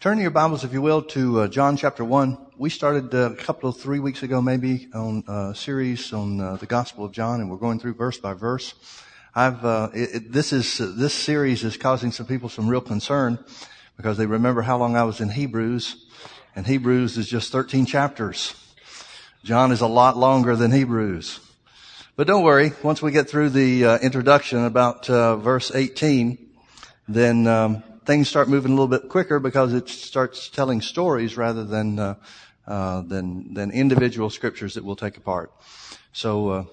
Turn your Bibles, if you will, to uh, John chapter 1. We started uh, a couple of three weeks ago, maybe, on a series on uh, the Gospel of John, and we're going through verse by verse. I've uh, it, it, this is this series is causing some people some real concern because they remember how long I was in Hebrews, and Hebrews is just 13 chapters. John is a lot longer than Hebrews. But don't worry, once we get through the uh, introduction about uh, verse 18, then um, things start moving a little bit quicker because it starts telling stories rather than uh, uh, than than individual scriptures that we'll take apart. So uh,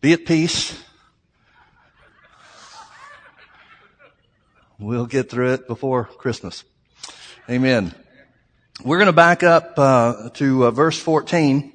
be at peace. We'll get through it before Christmas. Amen. We're going to back up uh, to uh, verse 14.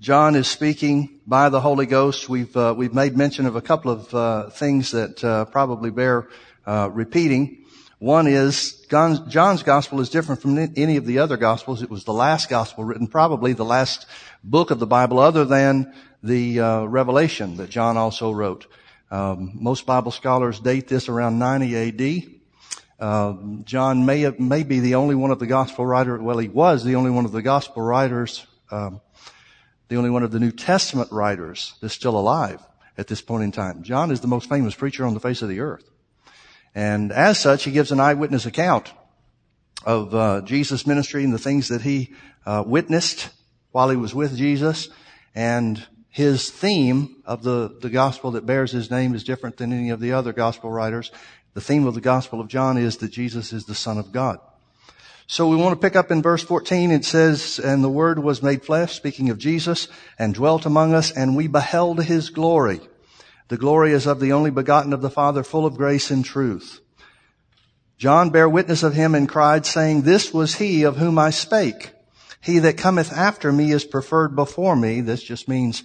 John is speaking by the Holy Ghost. We've uh, we've made mention of a couple of things that probably bear repeating. One is John's gospel is different from any of the other gospels. It was the last gospel written, probably the last book of the Bible other than the uh, Revelation that John also wrote. Um, most Bible scholars date this around 90 A.D. Uh, John may may be the only one of the gospel writers. Well, he was the only one of the gospel writers, um, the only one of the New Testament writers that's still alive at this point in time. John is the most famous preacher on the face of the earth. And as such, he gives an eyewitness account of uh, Jesus' ministry and the things that he uh, witnessed while he was with Jesus. And his theme of the, the gospel that bears his name is different than any of the other gospel writers. The theme of the gospel of John is that Jesus is the Son of God. So we want to pick up in verse 14. It says, And the Word was made flesh, speaking of Jesus, and dwelt among us, and we beheld his glory the glory is of the only begotten of the Father, full of grace and truth. John bare witness of him and cried, saying, This was he of whom I spake. He that cometh after me is preferred before me. This just means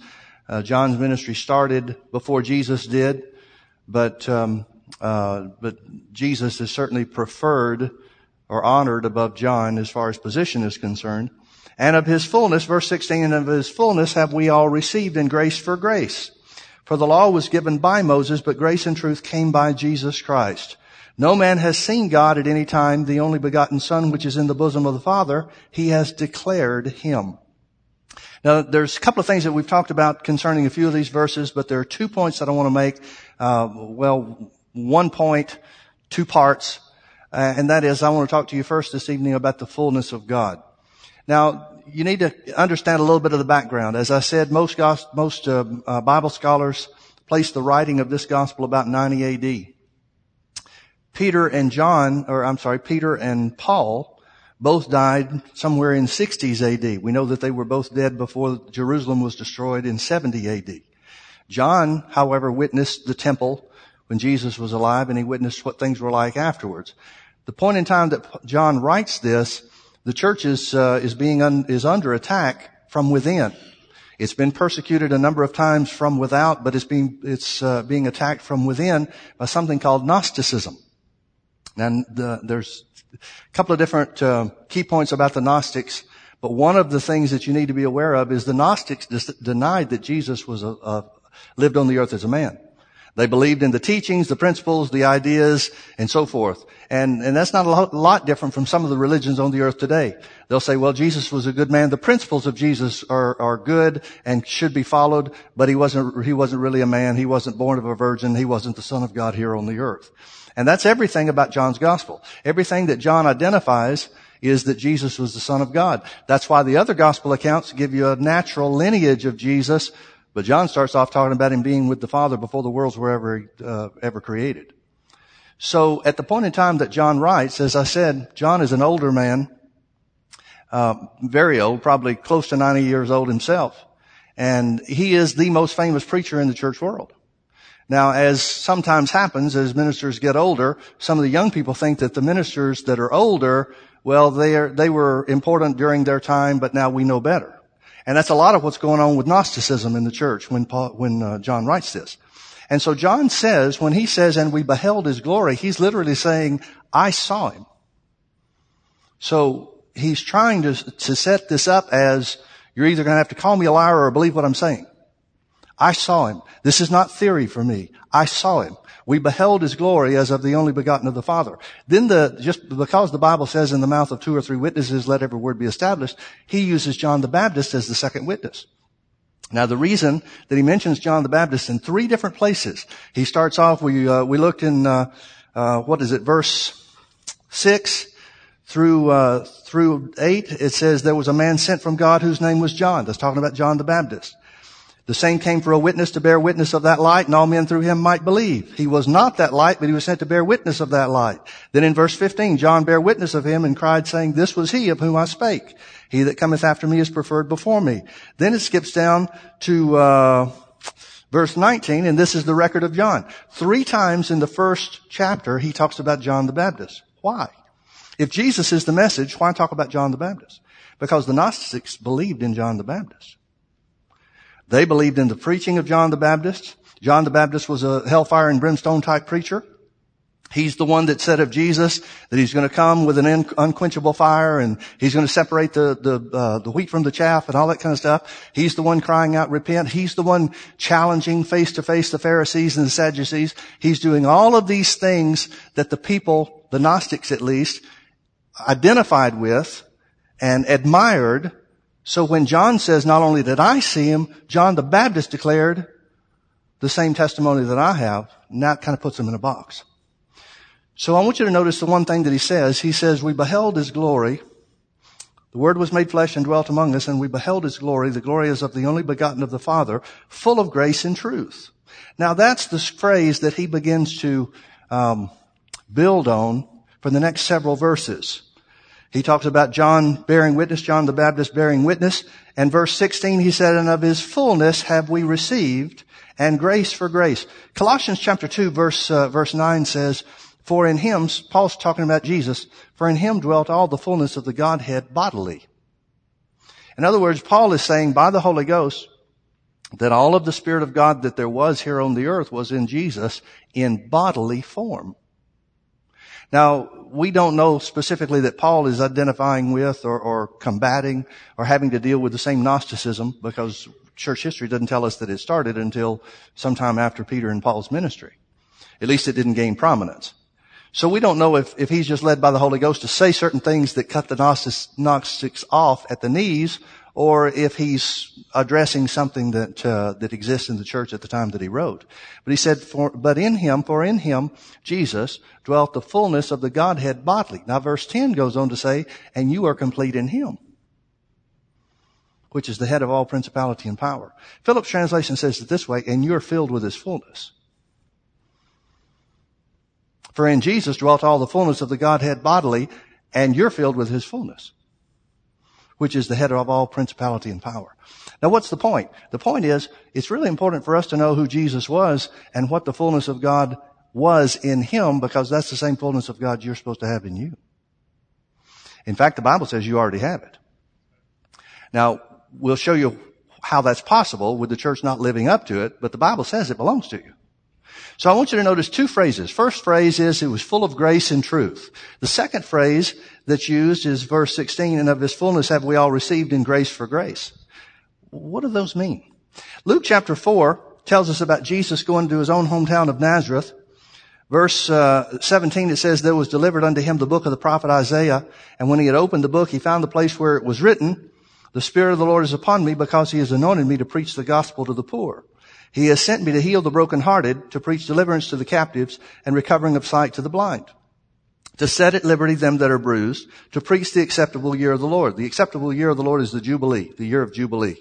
uh, John's ministry started before Jesus did, but um, uh, but Jesus is certainly preferred or honored above John as far as position is concerned. And of his fullness, verse 16, and of his fullness have we all received in grace for grace. For the law was given by Moses, but grace and truth came by Jesus Christ. No man has seen God at any time, the only begotten Son, which is in the bosom of the Father. He has declared him. Now, there's a couple of things that we've talked about concerning a few of these verses, but there are two points that I want to make. Uh, well, one point, two parts, uh, and that is I want to talk to you first this evening about the fullness of God. Now, you need to understand a little bit of the background. As I said, most, most uh, uh, Bible scholars place the writing of this gospel about 90 AD. Peter and John, or I'm sorry, Peter and Paul both died somewhere in 60s AD. We know that they were both dead before Jerusalem was destroyed in 70 AD. John, however, witnessed the temple when Jesus was alive and he witnessed what things were like afterwards. The point in time that John writes this the church is, uh, is being un, is under attack from within. It's been persecuted a number of times from without, but it's being, it's, uh, being attacked from within by something called Gnosticism. And the, there's a couple of different uh, key points about the Gnostics, but one of the things that you need to be aware of is the Gnostics denied that Jesus was a, a, lived on the earth as a man. They believed in the teachings, the principles, the ideas, and so forth. And, and that's not a lot different from some of the religions on the earth today. They'll say, well, Jesus was a good man. The principles of Jesus are, are good and should be followed, but he wasn't, he wasn't really a man. He wasn't born of a virgin. He wasn't the son of God here on the earth. And that's everything about John's gospel. Everything that John identifies is that Jesus was the son of God. That's why the other gospel accounts give you a natural lineage of Jesus but John starts off talking about him being with the Father before the worlds were ever, uh, ever created. So at the point in time that John writes, as I said, John is an older man, uh, very old, probably close to 90 years old himself. And he is the most famous preacher in the church world. Now, as sometimes happens as ministers get older, some of the young people think that the ministers that are older, well, they are, they were important during their time, but now we know better. And that's a lot of what's going on with Gnosticism in the church when Paul, when uh, John writes this. And so John says, when he says, and we beheld his glory, he's literally saying, I saw him. So he's trying to, to set this up as, you're either going to have to call me a liar or believe what I'm saying. I saw him. This is not theory for me. I saw him. We beheld his glory as of the only begotten of the Father. Then the, just because the Bible says in the mouth of two or three witnesses, let every word be established, he uses John the Baptist as the second witness. Now the reason that he mentions John the Baptist in three different places, he starts off, we, uh, we looked in, uh, uh, what is it, verse six through, uh, through eight, it says there was a man sent from God whose name was John. That's talking about John the Baptist. The same came for a witness to bear witness of that light, and all men through him might believe. He was not that light, but he was sent to bear witness of that light. Then in verse 15, John bare witness of him and cried, saying, This was he of whom I spake. He that cometh after me is preferred before me. Then it skips down to uh, verse 19, and this is the record of John. Three times in the first chapter, he talks about John the Baptist. Why? If Jesus is the message, why talk about John the Baptist? Because the Gnostics believed in John the Baptist. They believed in the preaching of John the Baptist. John the Baptist was a hellfire and brimstone type preacher. He's the one that said of Jesus that he's going to come with an unquenchable fire and he's going to separate the, the, uh, the wheat from the chaff and all that kind of stuff. He's the one crying out, repent. He's the one challenging face to face the Pharisees and the Sadducees. He's doing all of these things that the people, the Gnostics at least, identified with and admired so when John says, not only did I see him, John the Baptist declared the same testimony that I have, and that kind of puts him in a box. So I want you to notice the one thing that he says. He says, we beheld his glory. The word was made flesh and dwelt among us, and we beheld his glory. The glory is of the only begotten of the Father, full of grace and truth. Now that's the phrase that he begins to um, build on for the next several verses. He talks about John bearing witness, John the Baptist bearing witness. And verse 16, he said, and of his fullness have we received and grace for grace. Colossians chapter 2 verse, uh, verse 9 says, for in him, Paul's talking about Jesus, for in him dwelt all the fullness of the Godhead bodily. In other words, Paul is saying by the Holy Ghost that all of the Spirit of God that there was here on the earth was in Jesus in bodily form. Now, we don't know specifically that Paul is identifying with or, or, combating or having to deal with the same Gnosticism because church history doesn't tell us that it started until sometime after Peter and Paul's ministry. At least it didn't gain prominence. So we don't know if, if he's just led by the Holy Ghost to say certain things that cut the Gnostics off at the knees or if he's addressing something that uh, that exists in the church at the time that he wrote. But he said, for, "But in him, for in him, Jesus dwelt the fullness of the Godhead bodily." Now, verse ten goes on to say, "And you are complete in him." Which is the head of all principality and power. Phillips translation says it this way, and you're filled with his fullness. For in Jesus dwelt all the fullness of the Godhead bodily, and you're filled with his fullness which is the head of all principality and power. Now what's the point? The point is, it's really important for us to know who Jesus was and what the fullness of God was in Him because that's the same fullness of God you're supposed to have in you. In fact, the Bible says you already have it. Now, we'll show you how that's possible with the church not living up to it, but the Bible says it belongs to you. So I want you to notice two phrases. First phrase is it was full of grace and truth. The second phrase that's used is verse 16, and of his fullness have we all received in grace for grace. What do those mean? Luke chapter 4 tells us about Jesus going to his own hometown of Nazareth. Verse uh, 17, it says, There was delivered unto him the book of the prophet Isaiah, and when he had opened the book, he found the place where it was written, The Spirit of the Lord is upon me, because he has anointed me to preach the gospel to the poor. He has sent me to heal the brokenhearted, to preach deliverance to the captives, and recovering of sight to the blind. To set at liberty them that are bruised, to preach the acceptable year of the Lord. The acceptable year of the Lord is the Jubilee, the year of Jubilee.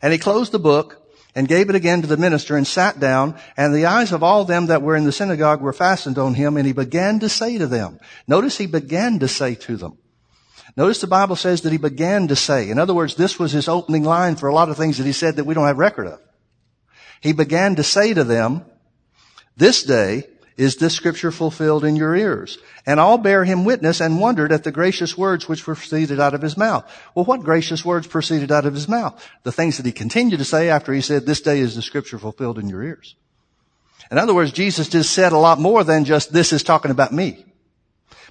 And he closed the book and gave it again to the minister and sat down and the eyes of all them that were in the synagogue were fastened on him and he began to say to them. Notice he began to say to them. Notice the Bible says that he began to say. In other words, this was his opening line for a lot of things that he said that we don't have record of he began to say to them, this day is this scripture fulfilled in your ears. And all bear him witness and wondered at the gracious words which proceeded out of his mouth. Well, what gracious words proceeded out of his mouth? The things that he continued to say after he said, this day is the scripture fulfilled in your ears. In other words, Jesus just said a lot more than just, this is talking about me.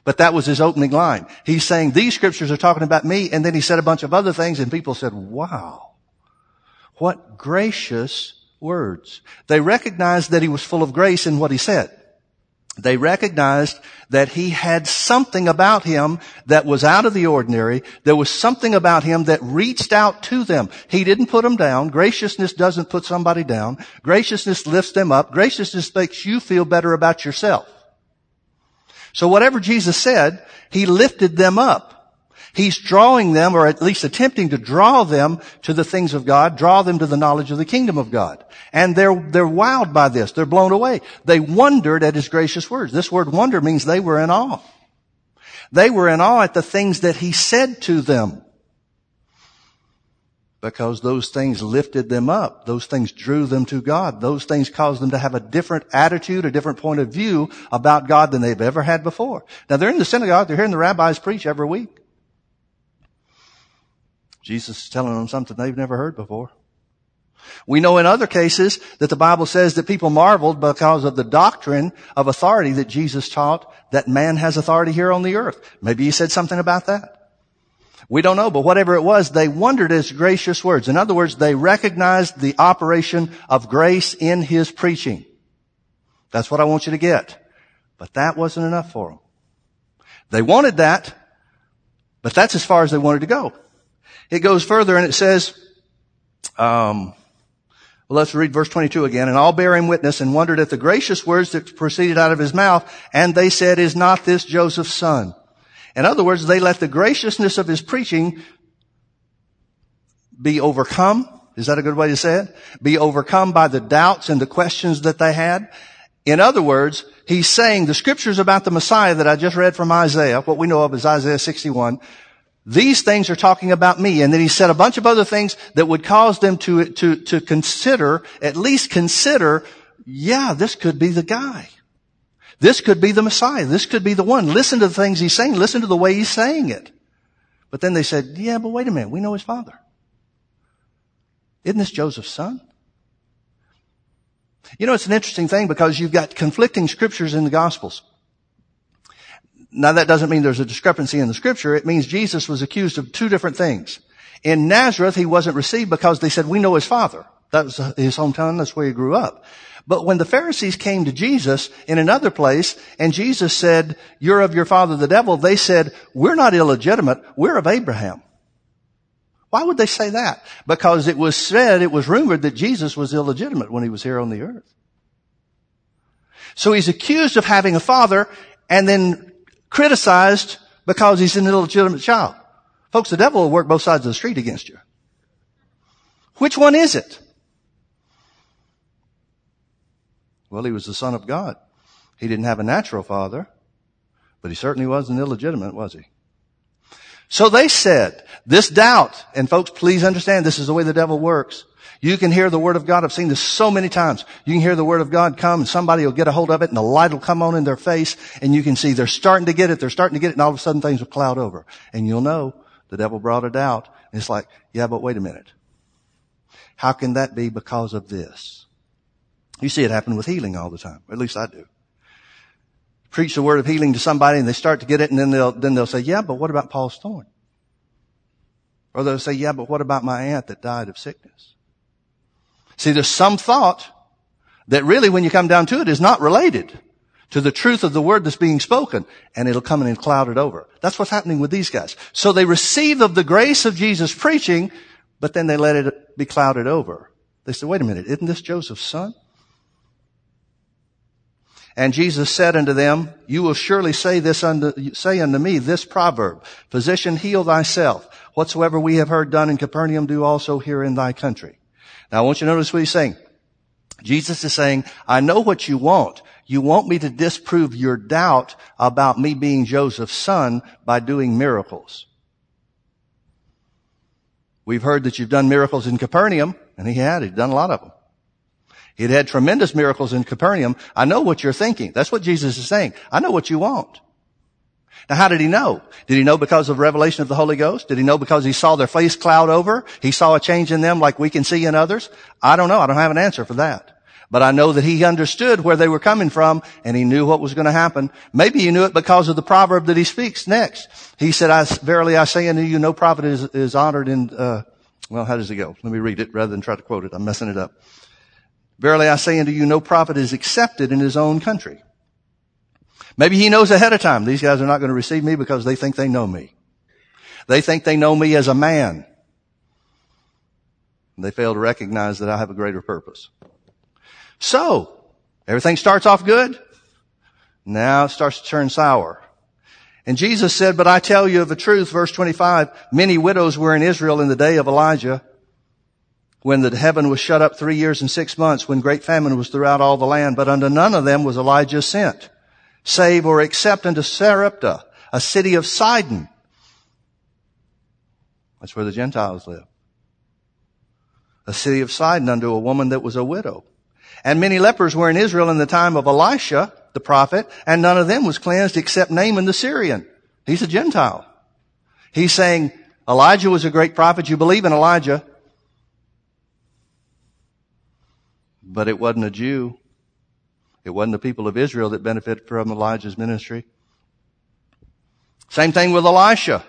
But that was his opening line. He's saying, these scriptures are talking about me, and then he said a bunch of other things, and people said, wow, what gracious words. They recognized that he was full of grace in what he said. They recognized that he had something about him that was out of the ordinary. There was something about him that reached out to them. He didn't put them down. Graciousness doesn't put somebody down. Graciousness lifts them up. Graciousness makes you feel better about yourself. So whatever Jesus said, he lifted them up. He's drawing them, or at least attempting to draw them to the things of God, draw them to the knowledge of the kingdom of God. And they're, they're wowed by this. They're blown away. They wondered at his gracious words. This word wonder means they were in awe. They were in awe at the things that he said to them. Because those things lifted them up. Those things drew them to God. Those things caused them to have a different attitude, a different point of view about God than they've ever had before. Now they're in the synagogue. They're hearing the rabbis preach every week. Jesus is telling them something they've never heard before. We know in other cases that the Bible says that people marveled because of the doctrine of authority that Jesus taught that man has authority here on the earth. Maybe he said something about that. We don't know, but whatever it was, they wondered his gracious words. In other words, they recognized the operation of grace in his preaching. That's what I want you to get. But that wasn't enough for them. They wanted that, but that's as far as they wanted to go. It goes further and it says, um, well, let's read verse 22 again. And all bear him witness and wondered at the gracious words that proceeded out of his mouth. And they said, is not this Joseph's son? In other words, they let the graciousness of his preaching be overcome. Is that a good way to say it? Be overcome by the doubts and the questions that they had. In other words, he's saying the scriptures about the Messiah that I just read from Isaiah, what we know of as Isaiah 61, these things are talking about me. And then he said a bunch of other things that would cause them to, to, to consider, at least consider, yeah, this could be the guy. This could be the Messiah. This could be the one. Listen to the things he's saying. Listen to the way he's saying it. But then they said, yeah, but wait a minute. We know his father. Isn't this Joseph's son? You know, it's an interesting thing because you've got conflicting scriptures in the Gospels. Now that doesn't mean there's a discrepancy in the scripture. It means Jesus was accused of two different things. In Nazareth, he wasn't received because they said, we know his father. That was his hometown. That's where he grew up. But when the Pharisees came to Jesus in another place and Jesus said, you're of your father the devil, they said, we're not illegitimate. We're of Abraham. Why would they say that? Because it was said, it was rumored that Jesus was illegitimate when he was here on the earth. So he's accused of having a father and then criticized because he's an illegitimate child. Folks, the devil will work both sides of the street against you. Which one is it? Well, he was the son of God. He didn't have a natural father, but he certainly wasn't illegitimate, was he? So they said, this doubt, and folks, please understand this is the way the devil works. You can hear the word of God. I've seen this so many times. You can hear the word of God come and somebody will get a hold of it and the light will come on in their face and you can see they're starting to get it. They're starting to get it and all of a sudden things will cloud over and you'll know the devil brought it out. And it's like, yeah, but wait a minute. How can that be because of this? You see it happen with healing all the time. At least I do. Preach the word of healing to somebody and they start to get it and then they'll, then they'll say, yeah, but what about Paul's thorn? Or they'll say, yeah, but what about my aunt that died of sickness? See, there's some thought that really, when you come down to it, is not related to the truth of the word that's being spoken, and it'll come in and cloud it over. That's what's happening with these guys. So they receive of the grace of Jesus preaching, but then they let it be clouded over. They said, wait a minute, isn't this Joseph's son? And Jesus said unto them, you will surely say this unto, say unto me this proverb, physician, heal thyself. Whatsoever we have heard done in Capernaum, do also here in thy country. Now I want you to notice what he's saying. Jesus is saying, I know what you want. You want me to disprove your doubt about me being Joseph's son by doing miracles. We've heard that you've done miracles in Capernaum, and he had. He'd done a lot of them. He'd had tremendous miracles in Capernaum. I know what you're thinking. That's what Jesus is saying. I know what you want. Now how did he know? Did he know because of revelation of the Holy Ghost? Did he know because he saw their face cloud over? He saw a change in them like we can see in others? I don't know. I don't have an answer for that. But I know that he understood where they were coming from and he knew what was going to happen. Maybe he knew it because of the proverb that he speaks next. He said, I, verily I say unto you, no prophet is, is honored in, uh, well, how does it go? Let me read it rather than try to quote it. I'm messing it up. Verily I say unto you, no prophet is accepted in his own country. Maybe he knows ahead of time, these guys are not going to receive me because they think they know me. They think they know me as a man. They fail to recognize that I have a greater purpose. So, everything starts off good. Now it starts to turn sour. And Jesus said, but I tell you of the truth, verse 25, many widows were in Israel in the day of Elijah when the heaven was shut up three years and six months, when great famine was throughout all the land, but unto none of them was Elijah sent, save or except unto Sarepta, a city of Sidon. That's where the Gentiles live. A city of Sidon unto a woman that was a widow. And many lepers were in Israel in the time of Elisha, the prophet, and none of them was cleansed except Naaman the Syrian. He's a Gentile. He's saying, Elijah was a great prophet. You believe in Elijah. But it wasn't a Jew. It wasn't the people of Israel that benefited from Elijah's ministry. Same thing with Elisha.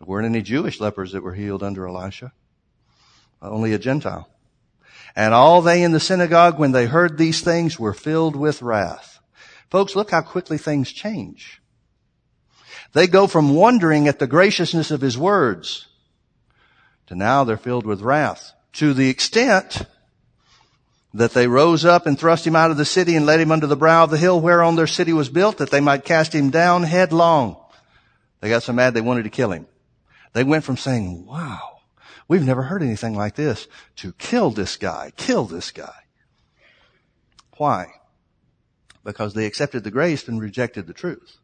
There weren't any Jewish lepers that were healed under Elisha. Uh, only a Gentile. And all they in the synagogue, when they heard these things, were filled with wrath. Folks, look how quickly things change. They go from wondering at the graciousness of his words to now they're filled with wrath to the extent that they rose up and thrust him out of the city and led him under the brow of the hill whereon their city was built that they might cast him down headlong. They got so mad they wanted to kill him. They went from saying, wow, we've never heard anything like this to kill this guy, kill this guy. Why? Because they accepted the grace and rejected the truth.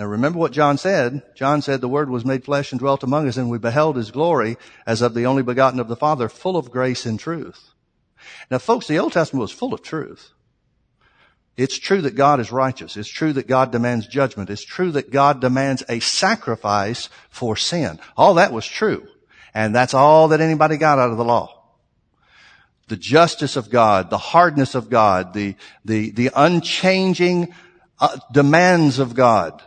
Now remember what John said. John said the Word was made flesh and dwelt among us and we beheld His glory as of the only begotten of the Father, full of grace and truth. Now folks, the Old Testament was full of truth. It's true that God is righteous. It's true that God demands judgment. It's true that God demands a sacrifice for sin. All that was true. And that's all that anybody got out of the law. The justice of God, the hardness of God, the, the, the unchanging uh, demands of God.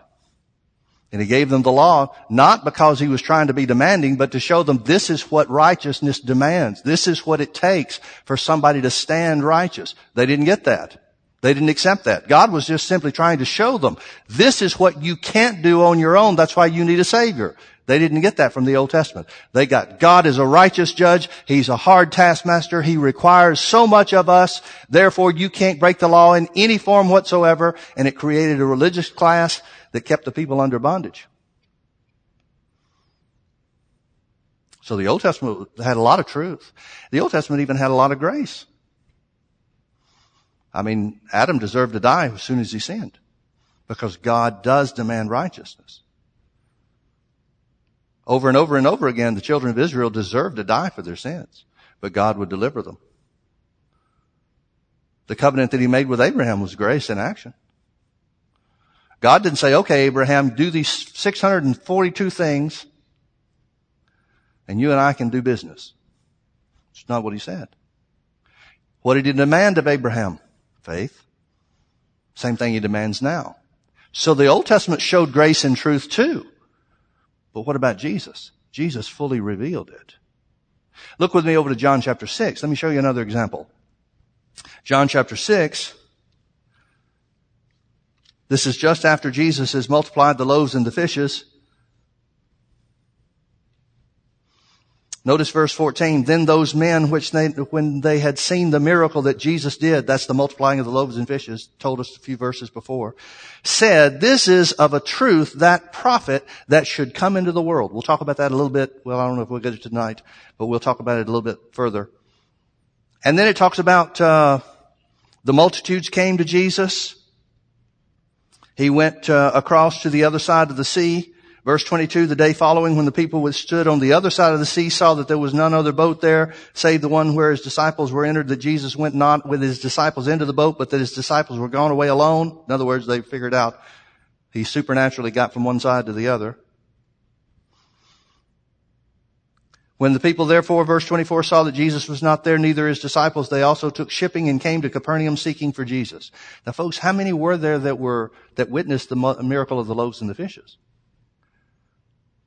And he gave them the law, not because he was trying to be demanding, but to show them this is what righteousness demands. This is what it takes for somebody to stand righteous. They didn't get that. They didn't accept that. God was just simply trying to show them, this is what you can't do on your own. That's why you need a savior. They didn't get that from the Old Testament. They got God is a righteous judge. He's a hard taskmaster. He requires so much of us. Therefore, you can't break the law in any form whatsoever. And it created a religious class that kept the people under bondage. So the Old Testament had a lot of truth. The Old Testament even had a lot of grace. I mean, Adam deserved to die as soon as he sinned because God does demand righteousness. Over and over and over again, the children of Israel deserved to die for their sins, but God would deliver them. The covenant that he made with Abraham was grace in action. God didn't say, okay, Abraham, do these 642 things and you and I can do business. It's not what he said. What did he demand of Abraham? Faith. Same thing he demands now. So the Old Testament showed grace and truth too. But what about Jesus? Jesus fully revealed it. Look with me over to John chapter 6. Let me show you another example. John chapter 6, this is just after Jesus has multiplied the loaves and the fishes. Notice verse 14. Then those men, which they, when they had seen the miracle that Jesus did, that's the multiplying of the loaves and fishes, told us a few verses before, said, this is of a truth that prophet that should come into the world. We'll talk about that a little bit. Well, I don't know if we'll get it tonight, but we'll talk about it a little bit further. And then it talks about, uh, the multitudes came to Jesus. He went uh, across to the other side of the sea. Verse 22, the day following when the people which stood on the other side of the sea saw that there was none other boat there, save the one where his disciples were entered, that Jesus went not with his disciples into the boat, but that his disciples were gone away alone. In other words, they figured out he supernaturally got from one side to the other. When the people therefore, verse 24, saw that Jesus was not there, neither his disciples, they also took shipping and came to Capernaum seeking for Jesus. Now folks, how many were there that were, that witnessed the miracle of the loaves and the fishes?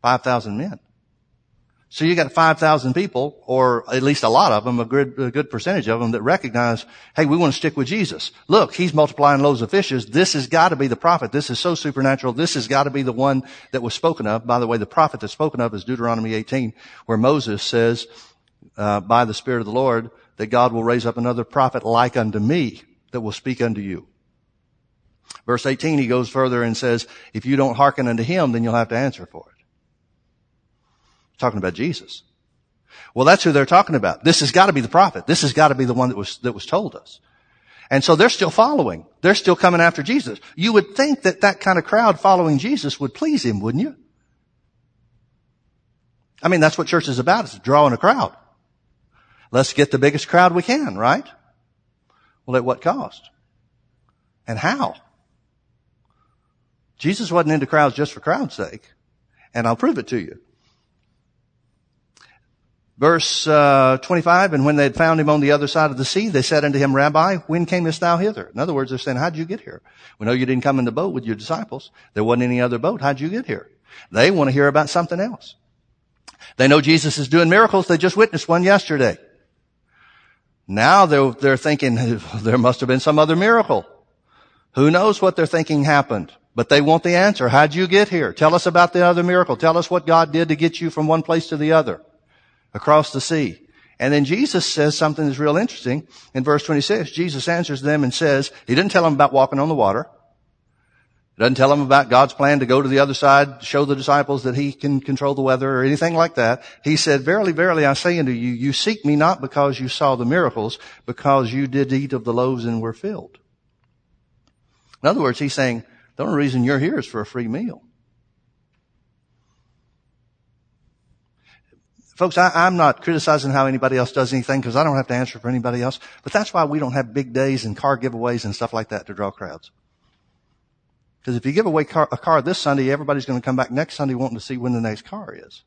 5,000 men. So you got 5,000 people, or at least a lot of them, a good, a good percentage of them that recognize, hey, we want to stick with Jesus. Look, he's multiplying loaves of fishes. This has got to be the prophet. This is so supernatural. This has got to be the one that was spoken of. By the way, the prophet that's spoken of is Deuteronomy 18, where Moses says, uh, by the Spirit of the Lord, that God will raise up another prophet like unto me that will speak unto you. Verse 18, he goes further and says, if you don't hearken unto him, then you'll have to answer for it. Talking about Jesus. Well, that's who they're talking about. This has got to be the prophet. This has got to be the one that was, that was told us. And so they're still following. They're still coming after Jesus. You would think that that kind of crowd following Jesus would please him, wouldn't you? I mean, that's what church is about. It's drawing a crowd. Let's get the biggest crowd we can, right? Well, at what cost? And how? Jesus wasn't into crowds just for crowd's sake. And I'll prove it to you. Verse uh, 25, and when they had found him on the other side of the sea, they said unto him, Rabbi, when camest thou hither? In other words, they're saying, how'd you get here? We know you didn't come in the boat with your disciples. There wasn't any other boat. How'd you get here? They want to hear about something else. They know Jesus is doing miracles. They just witnessed one yesterday. Now they're, they're thinking there must have been some other miracle. Who knows what they're thinking happened? But they want the answer. How'd you get here? Tell us about the other miracle. Tell us what God did to get you from one place to the other across the sea. And then Jesus says something that's real interesting. In verse 26, Jesus answers them and says, He didn't tell them about walking on the water. He doesn't tell them about God's plan to go to the other side, show the disciples that He can control the weather or anything like that. He said, Verily, verily, I say unto you, you seek me not because you saw the miracles, because you did eat of the loaves and were filled. In other words, He's saying, the only reason you're here is for a free meal. Folks, I, am not criticizing how anybody else does anything because I don't have to answer for anybody else. But that's why we don't have big days and car giveaways and stuff like that to draw crowds. Because if you give away car, a car this Sunday, everybody's going to come back next Sunday wanting to see when the next car is.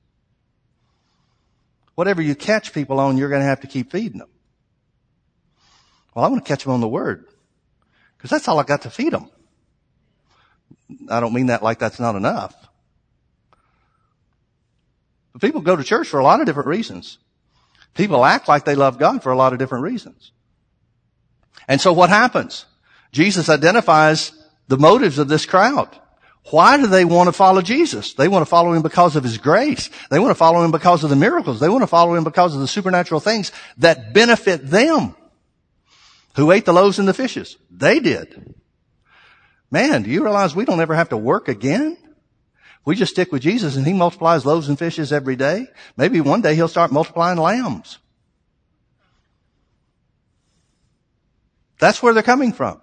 Whatever you catch people on, you're going to have to keep feeding them. Well, I'm going to catch them on the Word. Because that's all I got to feed them. I don't mean that like that's not enough. But people go to church for a lot of different reasons. People act like they love God for a lot of different reasons. And so what happens? Jesus identifies the motives of this crowd. Why do they want to follow Jesus? They want to follow him because of his grace. They want to follow him because of the miracles. They want to follow him because of the supernatural things that benefit them. Who ate the loaves and the fishes? They did. Man, do you realize we don't ever have to work again? We just stick with Jesus and He multiplies loaves and fishes every day. Maybe one day He'll start multiplying lambs. That's where they're coming from.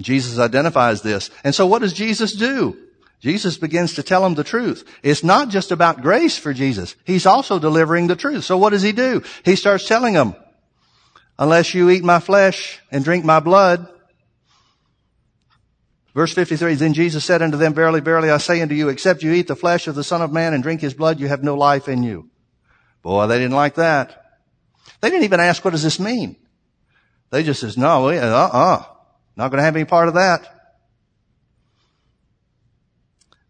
Jesus identifies this. And so what does Jesus do? Jesus begins to tell them the truth. It's not just about grace for Jesus. He's also delivering the truth. So what does he do? He starts telling them, unless you eat my flesh and drink my blood, Verse 53, Then Jesus said unto them, Verily, verily, I say unto you, except you eat the flesh of the Son of Man and drink his blood, you have no life in you. Boy, they didn't like that. They didn't even ask, what does this mean? They just says, no, uh-uh. Not going to have any part of that.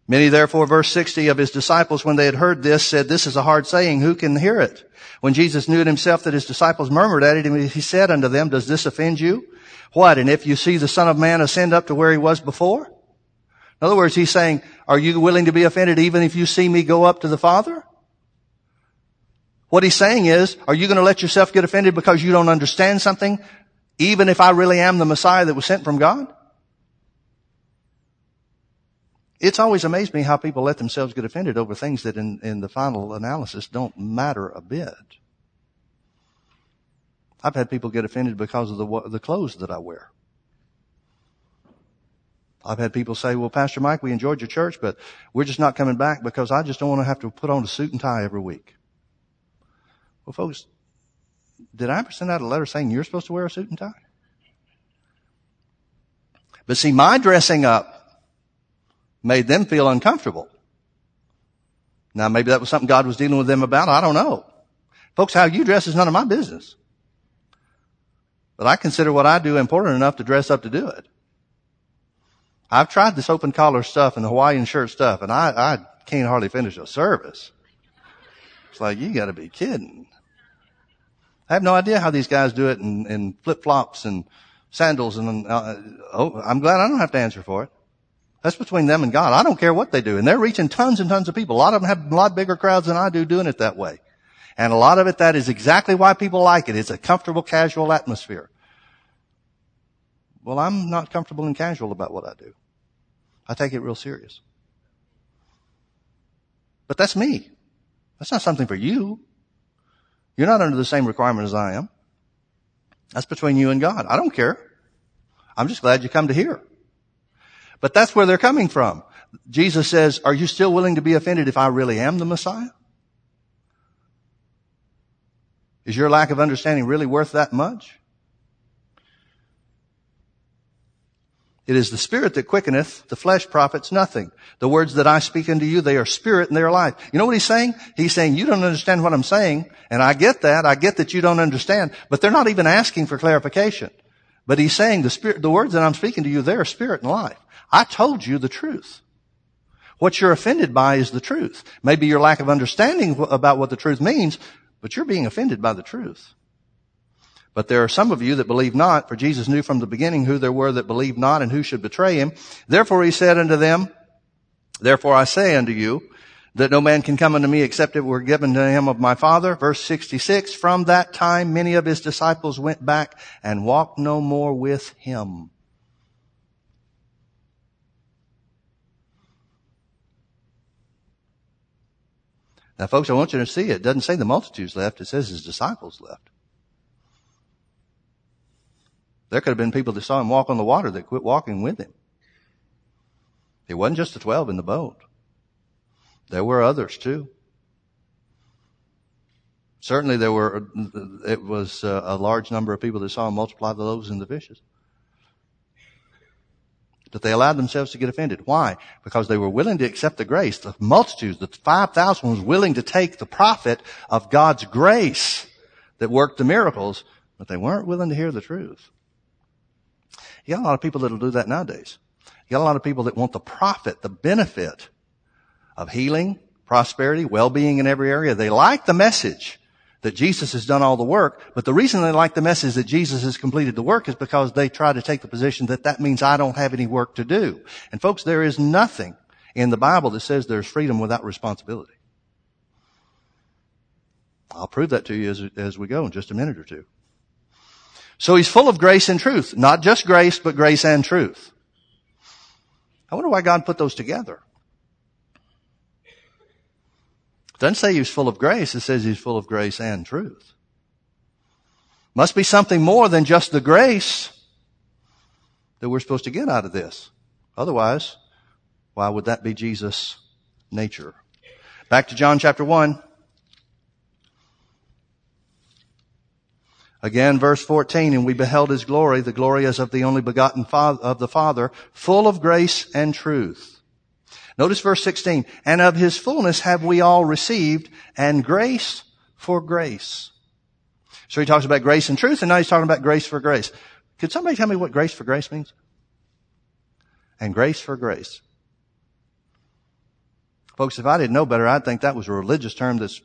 Many therefore, verse 60 of his disciples, when they had heard this, said, this is a hard saying. Who can hear it? When Jesus knew in himself that his disciples murmured at it, he said unto them, does this offend you? What? And if you see the Son of Man ascend up to where he was before? In other words, he's saying, are you willing to be offended even if you see me go up to the Father? What he's saying is, are you going to let yourself get offended because you don't understand something, even if I really am the Messiah that was sent from God? It's always amazed me how people let themselves get offended over things that in, in the final analysis don't matter a bit. I've had people get offended because of the, the clothes that I wear. I've had people say, well, Pastor Mike, we enjoyed your church, but we're just not coming back because I just don't want to have to put on a suit and tie every week. Well, folks, did I ever send out a letter saying you're supposed to wear a suit and tie? But see, my dressing up made them feel uncomfortable. Now, maybe that was something God was dealing with them about. I don't know. Folks, how you dress is none of my business. But I consider what I do important enough to dress up to do it. I've tried this open collar stuff and the Hawaiian shirt stuff, and I, I can't hardly finish a service. It's like, you gotta be kidding. I have no idea how these guys do it in, in flip flops and sandals and, uh, oh, I'm glad I don't have to answer for it. That's between them and God. I don't care what they do. And they're reaching tons and tons of people. A lot of them have a lot bigger crowds than I do doing it that way. And a lot of it, that is exactly why people like it. It's a comfortable, casual atmosphere. Well, I'm not comfortable and casual about what I do. I take it real serious. But that's me. That's not something for you. You're not under the same requirement as I am. That's between you and God. I don't care. I'm just glad you come to hear. But that's where they're coming from. Jesus says, are you still willing to be offended if I really am the Messiah? Is your lack of understanding really worth that much? It is the spirit that quickeneth, the flesh profits nothing. The words that I speak unto you, they are spirit and they are life. You know what he's saying? He's saying, you don't understand what I'm saying, and I get that, I get that you don't understand, but they're not even asking for clarification. But he's saying the spirit, the words that I'm speaking to you, they are spirit and life. I told you the truth. What you're offended by is the truth. Maybe your lack of understanding about what the truth means, but you're being offended by the truth. But there are some of you that believe not, for Jesus knew from the beginning who there were that believed not and who should betray him. Therefore he said unto them, Therefore I say unto you, that no man can come unto me except it were given to him of my Father. Verse 66, from that time many of his disciples went back and walked no more with him. Now folks, I want you to see it. Doesn't say the multitudes left, it says his disciples left. There could have been people that saw him walk on the water that quit walking with him. It wasn't just the 12 in the boat. There were others too. Certainly there were, it was uh, a large number of people that saw him multiply the loaves and the fishes. But they allowed themselves to get offended. Why? Because they were willing to accept the grace. The multitudes, the 5,000 was willing to take the profit of God's grace that worked the miracles, but they weren't willing to hear the truth. You got a lot of people that'll do that nowadays. You got a lot of people that want the profit, the benefit of healing, prosperity, well-being in every area. They like the message that Jesus has done all the work, but the reason they like the message that Jesus has completed the work is because they try to take the position that that means I don't have any work to do. And folks, there is nothing in the Bible that says there's freedom without responsibility. I'll prove that to you as, as we go in just a minute or two. So he's full of grace and truth. Not just grace, but grace and truth. I wonder why God put those together. Doesn't say he's full of grace. It says he's full of grace and truth. Must be something more than just the grace that we're supposed to get out of this. Otherwise, why would that be Jesus' nature? Back to John chapter 1. Again, verse 14, and we beheld his glory, the glory as of the only begotten father, of the Father, full of grace and truth. Notice verse 16, and of his fullness have we all received, and grace for grace. So he talks about grace and truth, and now he's talking about grace for grace. Could somebody tell me what grace for grace means? And grace for grace. Folks, if I didn't know better, I'd think that was a religious term that's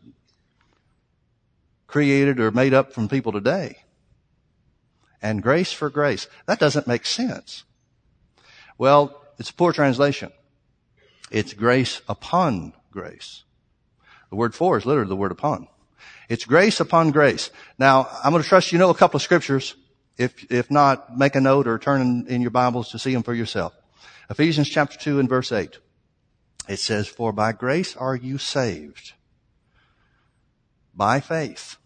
created or made up from people today. And grace for grace. That doesn't make sense. Well, it's a poor translation. It's grace upon grace. The word for is literally the word upon. It's grace upon grace. Now, I'm going to trust you know a couple of scriptures. If, if not, make a note or turn in, in your Bibles to see them for yourself. Ephesians chapter 2 and verse 8. It says, For by grace are you saved. By faith.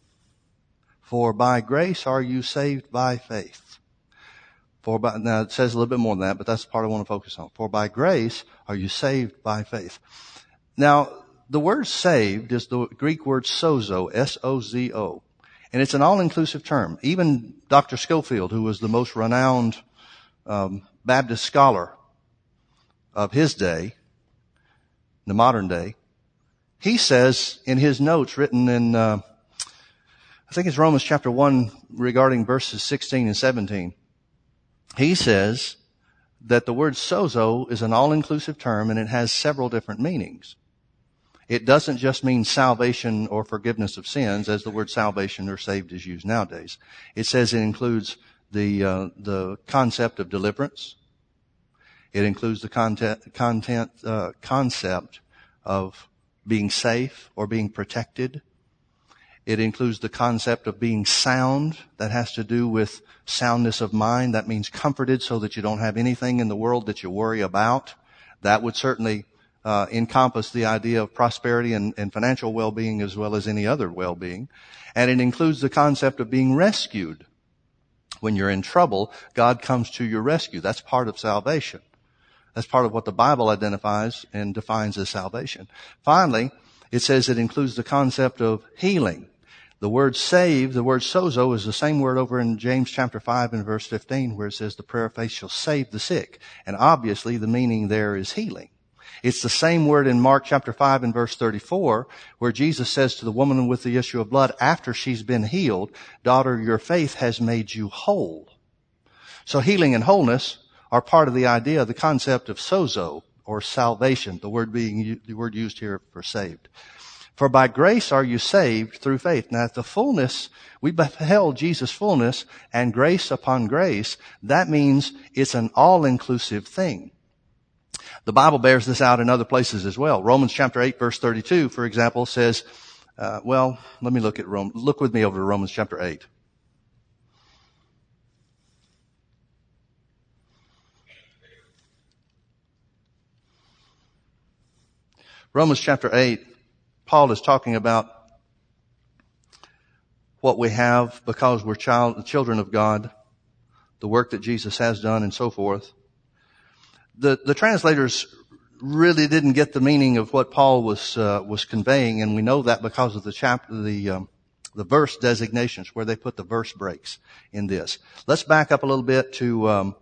For by grace are you saved by faith. For by, now it says a little bit more than that, but that's the part I want to focus on. For by grace are you saved by faith. Now, the word saved is the Greek word sozo, S-O-Z-O. And it's an all-inclusive term. Even Dr. Scofield, who was the most renowned um, Baptist scholar of his day, the modern day, he says in his notes written in uh, I think it's Romans chapter 1 regarding verses 16 and 17. He says that the word sozo is an all-inclusive term and it has several different meanings. it doesn't just mean salvation or forgiveness of sins, as the word salvation or saved is used nowadays. It says it includes the uh, the concept of deliverance. It includes the content, content uh, concept of being safe or being protected. It includes the concept of being sound. That has to do with soundness of mind. That means comforted so that you don't have anything in the world that you worry about. That would certainly uh, encompass the idea of prosperity and, and financial well-being as well as any other well-being. And it includes the concept of being rescued. When you're in trouble, God comes to your rescue. That's part of salvation. That's part of what the Bible identifies and defines as salvation. Finally, it says it includes the concept of healing. The word save, the word sozo is the same word over in James chapter 5 and verse 15 where it says the prayer of faith shall save the sick. And obviously the meaning there is healing. It's the same word in Mark chapter 5 and verse 34 where Jesus says to the woman with the issue of blood after she's been healed, daughter, your faith has made you whole. So healing and wholeness are part of the idea, the concept of sozo or salvation, the word being, the word used here for saved. For by grace are you saved through faith. Now at the fullness, we beheld Jesus' fullness and grace upon grace. That means it's an all-inclusive thing. The Bible bears this out in other places as well. Romans chapter 8 verse 32, for example, says, uh, well, let me look at Rome. Look with me over to Romans chapter 8. Romans chapter 8, Paul is talking about what we have because we're child, children of God, the work that Jesus has done and so forth. The, the translators really didn't get the meaning of what Paul was, uh, was conveying and we know that because of the chapter, the, um, the verse designations where they put the verse breaks in this. Let's back up a little bit to, um,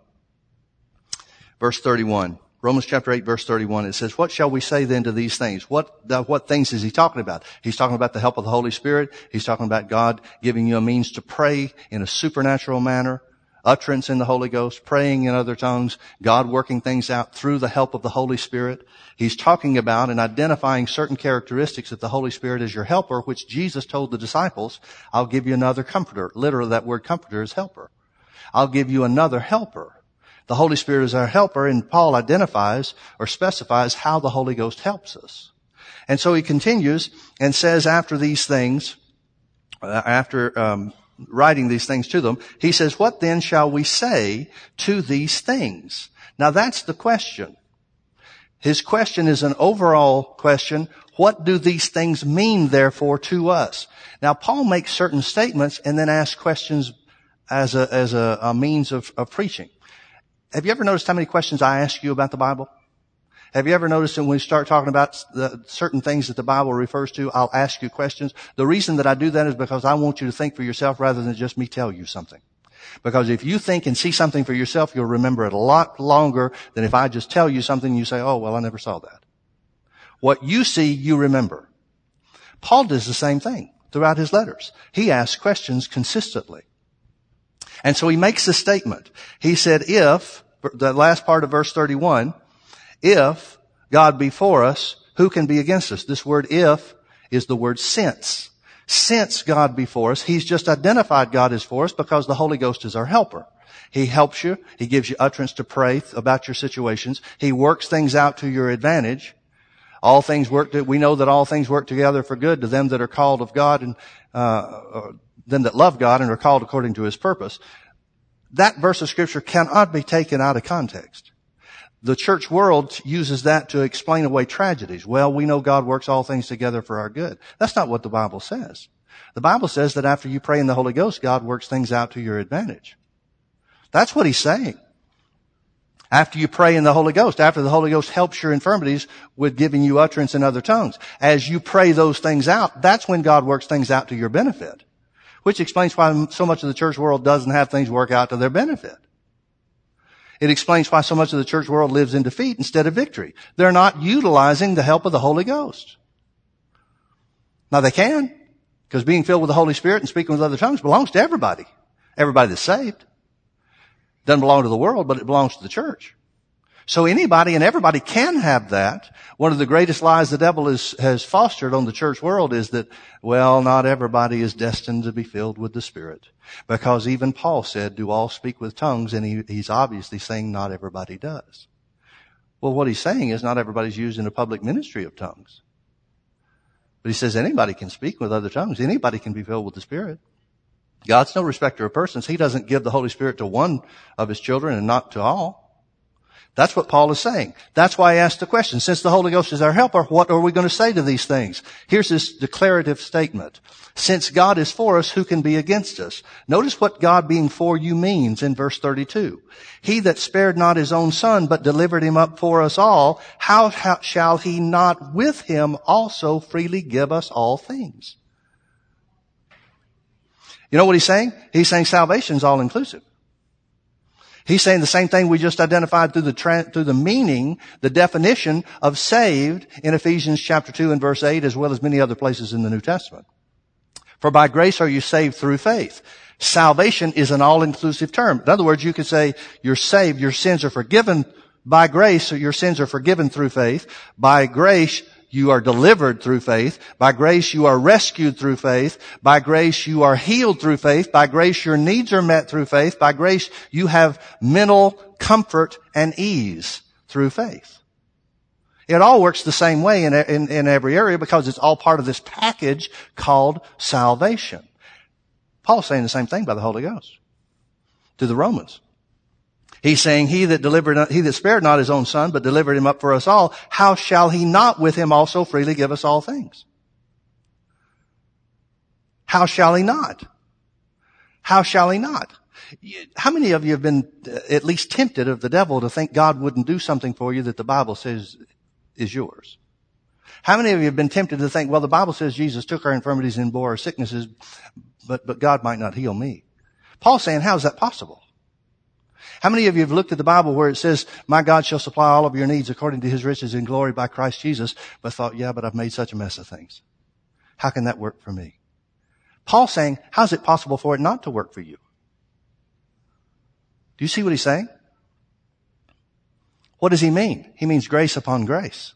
verse 31. Romans chapter 8 verse 31, it says, what shall we say then to these things? What, what things is he talking about? He's talking about the help of the Holy Spirit. He's talking about God giving you a means to pray in a supernatural manner, utterance in the Holy Ghost, praying in other tongues, God working things out through the help of the Holy Spirit. He's talking about and identifying certain characteristics of the Holy Spirit as your helper, which Jesus told the disciples, I'll give you another comforter. Literally that word comforter is helper. I'll give you another helper the Holy Spirit is our helper and Paul identifies or specifies how the Holy Ghost helps us. And so he continues and says after these things, uh, after um, writing these things to them, he says, what then shall we say to these things? Now that's the question. His question is an overall question. What do these things mean therefore to us? Now Paul makes certain statements and then asks questions as a, as a, a means of, of preaching. Have you ever noticed how many questions I ask you about the Bible? Have you ever noticed that when we start talking about certain things that the Bible refers to, I'll ask you questions? The reason that I do that is because I want you to think for yourself rather than just me tell you something. Because if you think and see something for yourself, you'll remember it a lot longer than if I just tell you something and you say, oh, well, I never saw that. What you see, you remember. Paul does the same thing throughout his letters. He asks questions consistently. And so he makes a statement. He said, if, the last part of verse 31, if God be for us, who can be against us? This word if is the word since. Since God be for us, He's just identified God is for us because the Holy Ghost is our helper. He helps you. He gives you utterance to pray about your situations. He works things out to your advantage. All things work. To, we know that all things work together for good to them that are called of God and uh, them that love God and are called according to his purpose. That verse of scripture cannot be taken out of context. The church world uses that to explain away tragedies. Well, we know God works all things together for our good. That's not what the Bible says. The Bible says that after you pray in the Holy Ghost, God works things out to your advantage. That's what he's saying. After you pray in the Holy Ghost, after the Holy Ghost helps your infirmities with giving you utterance in other tongues, as you pray those things out, that's when God works things out to your benefit which explains why so much of the church world doesn't have things work out to their benefit. It explains why so much of the church world lives in defeat instead of victory. They're not utilizing the help of the Holy Ghost. Now they can, because being filled with the Holy Spirit and speaking with other tongues belongs to everybody. Everybody that's saved. Doesn't belong to the world, but it belongs to the church. So anybody and everybody can have that. One of the greatest lies the devil is, has fostered on the church world is that, well, not everybody is destined to be filled with the Spirit. Because even Paul said, do all speak with tongues, and he, he's obviously saying not everybody does. Well, what he's saying is not everybody's used in a public ministry of tongues. But he says anybody can speak with other tongues. Anybody can be filled with the Spirit. God's no respecter of persons. He doesn't give the Holy Spirit to one of His children and not to all. That's what Paul is saying. That's why I asked the question. Since the Holy Ghost is our helper, what are we going to say to these things? Here's this declarative statement. Since God is for us, who can be against us? Notice what God being for you means in verse 32. He that spared not his own son, but delivered him up for us all, how, how shall he not with him also freely give us all things? You know what he's saying? He's saying salvation is all inclusive. He's saying the same thing we just identified through the, tra- through the meaning, the definition of saved in Ephesians chapter 2 and verse 8 as well as many other places in the New Testament. For by grace are you saved through faith. Salvation is an all-inclusive term. In other words, you could say you're saved, your sins are forgiven by grace, your sins are forgiven through faith. By grace, you are delivered through faith. By grace, you are rescued through faith. By grace, you are healed through faith. By grace, your needs are met through faith. By grace, you have mental comfort and ease through faith. It all works the same way in, in, in every area because it's all part of this package called salvation. Paul's saying the same thing by the Holy Ghost to the Romans. He's saying, he that delivered, he that spared not his own son, but delivered him up for us all, how shall he not with him also freely give us all things? How shall he not? How shall he not? How many of you have been uh, at least tempted of the devil to think God wouldn't do something for you that the Bible says is yours? How many of you have been tempted to think, well, the Bible says Jesus took our infirmities and bore our sicknesses, but, but God might not heal me? Paul's saying, how is that possible? How many of you have looked at the Bible where it says, my God shall supply all of your needs according to his riches in glory by Christ Jesus, but thought, yeah, but I've made such a mess of things. How can that work for me? Paul's saying, how's it possible for it not to work for you? Do you see what he's saying? What does he mean? He means grace upon grace.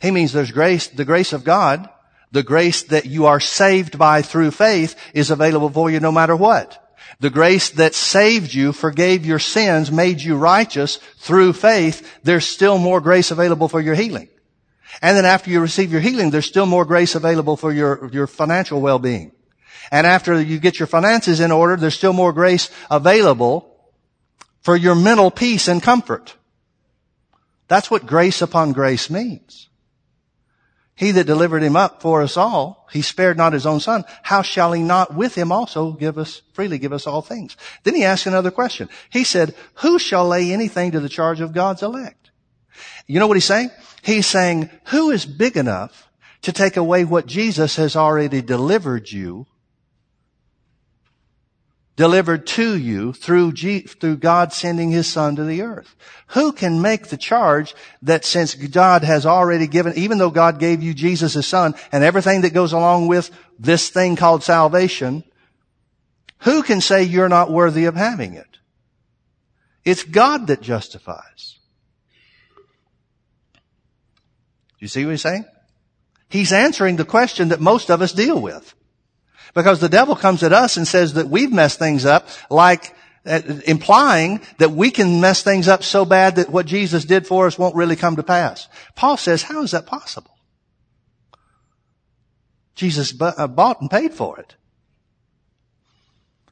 He means there's grace, the grace of God, the grace that you are saved by through faith is available for you no matter what. The grace that saved you, forgave your sins, made you righteous through faith, there's still more grace available for your healing. And then after you receive your healing, there's still more grace available for your, your financial well-being. And after you get your finances in order, there's still more grace available for your mental peace and comfort. That's what grace upon grace means. He that delivered him up for us all, he spared not his own son. How shall he not with him also give us, freely give us all things? Then he asked another question. He said, who shall lay anything to the charge of God's elect? You know what he's saying? He's saying, who is big enough to take away what Jesus has already delivered you delivered to you through, G, through God sending his son to the earth. Who can make the charge that since God has already given, even though God gave you Jesus his son and everything that goes along with this thing called salvation, who can say you're not worthy of having it? It's God that justifies. Do you see what he's saying? He's answering the question that most of us deal with. Because the devil comes at us and says that we've messed things up like uh, implying that we can mess things up so bad that what Jesus did for us won't really come to pass. Paul says, how is that possible? Jesus uh, bought and paid for it.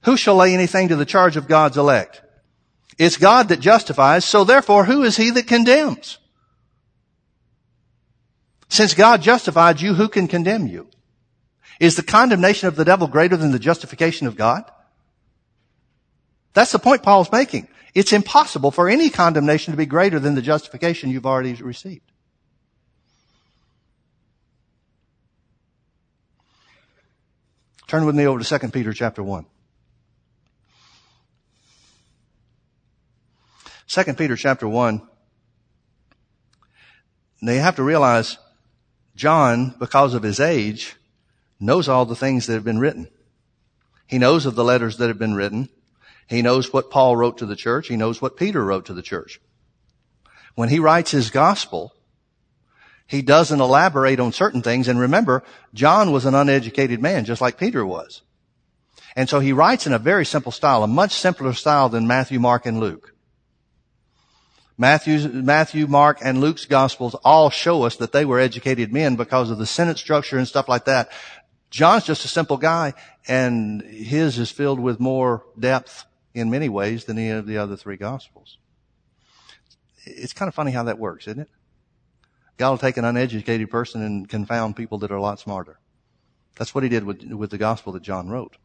Who shall lay anything to the charge of God's elect? It's God that justifies, so therefore who is he that condemns? Since God justified you, who can condemn you? Is the condemnation of the devil greater than the justification of God? That's the point Paul's making. It's impossible for any condemnation to be greater than the justification you've already received. Turn with me over to 2 Peter chapter 1. 2 Peter chapter 1. Now you have to realize John, because of his age, knows all the things that have been written. He knows of the letters that have been written. He knows what Paul wrote to the church. He knows what Peter wrote to the church. When he writes his gospel, he doesn't elaborate on certain things. And remember, John was an uneducated man, just like Peter was. And so he writes in a very simple style, a much simpler style than Matthew, Mark, and Luke. Matthew, Matthew, Mark, and Luke's gospels all show us that they were educated men because of the sentence structure and stuff like that. John's just a simple guy, and his is filled with more depth in many ways than any of the other three gospels. It's kind of funny how that works, isn't it? God will take an uneducated person and confound people that are a lot smarter. That's what he did with, with the gospel that John wrote.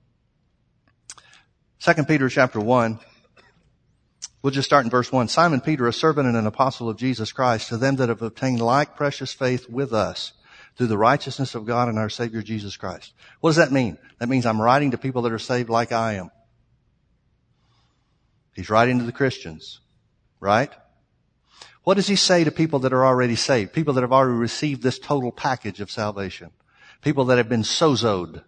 Second Peter chapter one. We'll just start in verse one. Simon Peter, a servant and an apostle of Jesus Christ, to them that have obtained like precious faith with us through the righteousness of God and our Savior Jesus Christ. What does that mean? That means I'm writing to people that are saved like I am. He's writing to the Christians, right? What does he say to people that are already saved? People that have already received this total package of salvation. People that have been sozoed.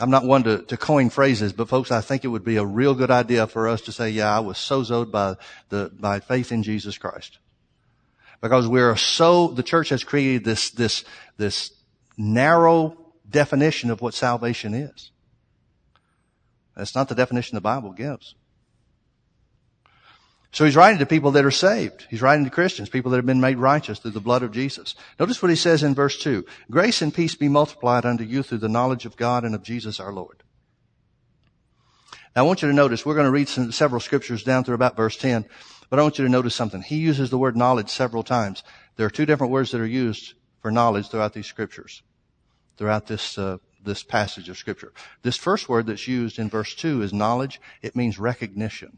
I'm not one to, to coin phrases, but folks, I think it would be a real good idea for us to say, yeah, I was sozoed by the, by faith in Jesus Christ. Because we're so, the church has created this, this, this narrow definition of what salvation is. That's not the definition the Bible gives. So he's writing to people that are saved. He's writing to Christians, people that have been made righteous through the blood of Jesus. Notice what he says in verse 2. Grace and peace be multiplied unto you through the knowledge of God and of Jesus our Lord. Now I want you to notice, we're going to read some, several scriptures down through about verse 10, but I want you to notice something. He uses the word knowledge several times. There are two different words that are used for knowledge throughout these scriptures, throughout this, uh, this passage of scripture. This first word that's used in verse 2 is knowledge. It means recognition.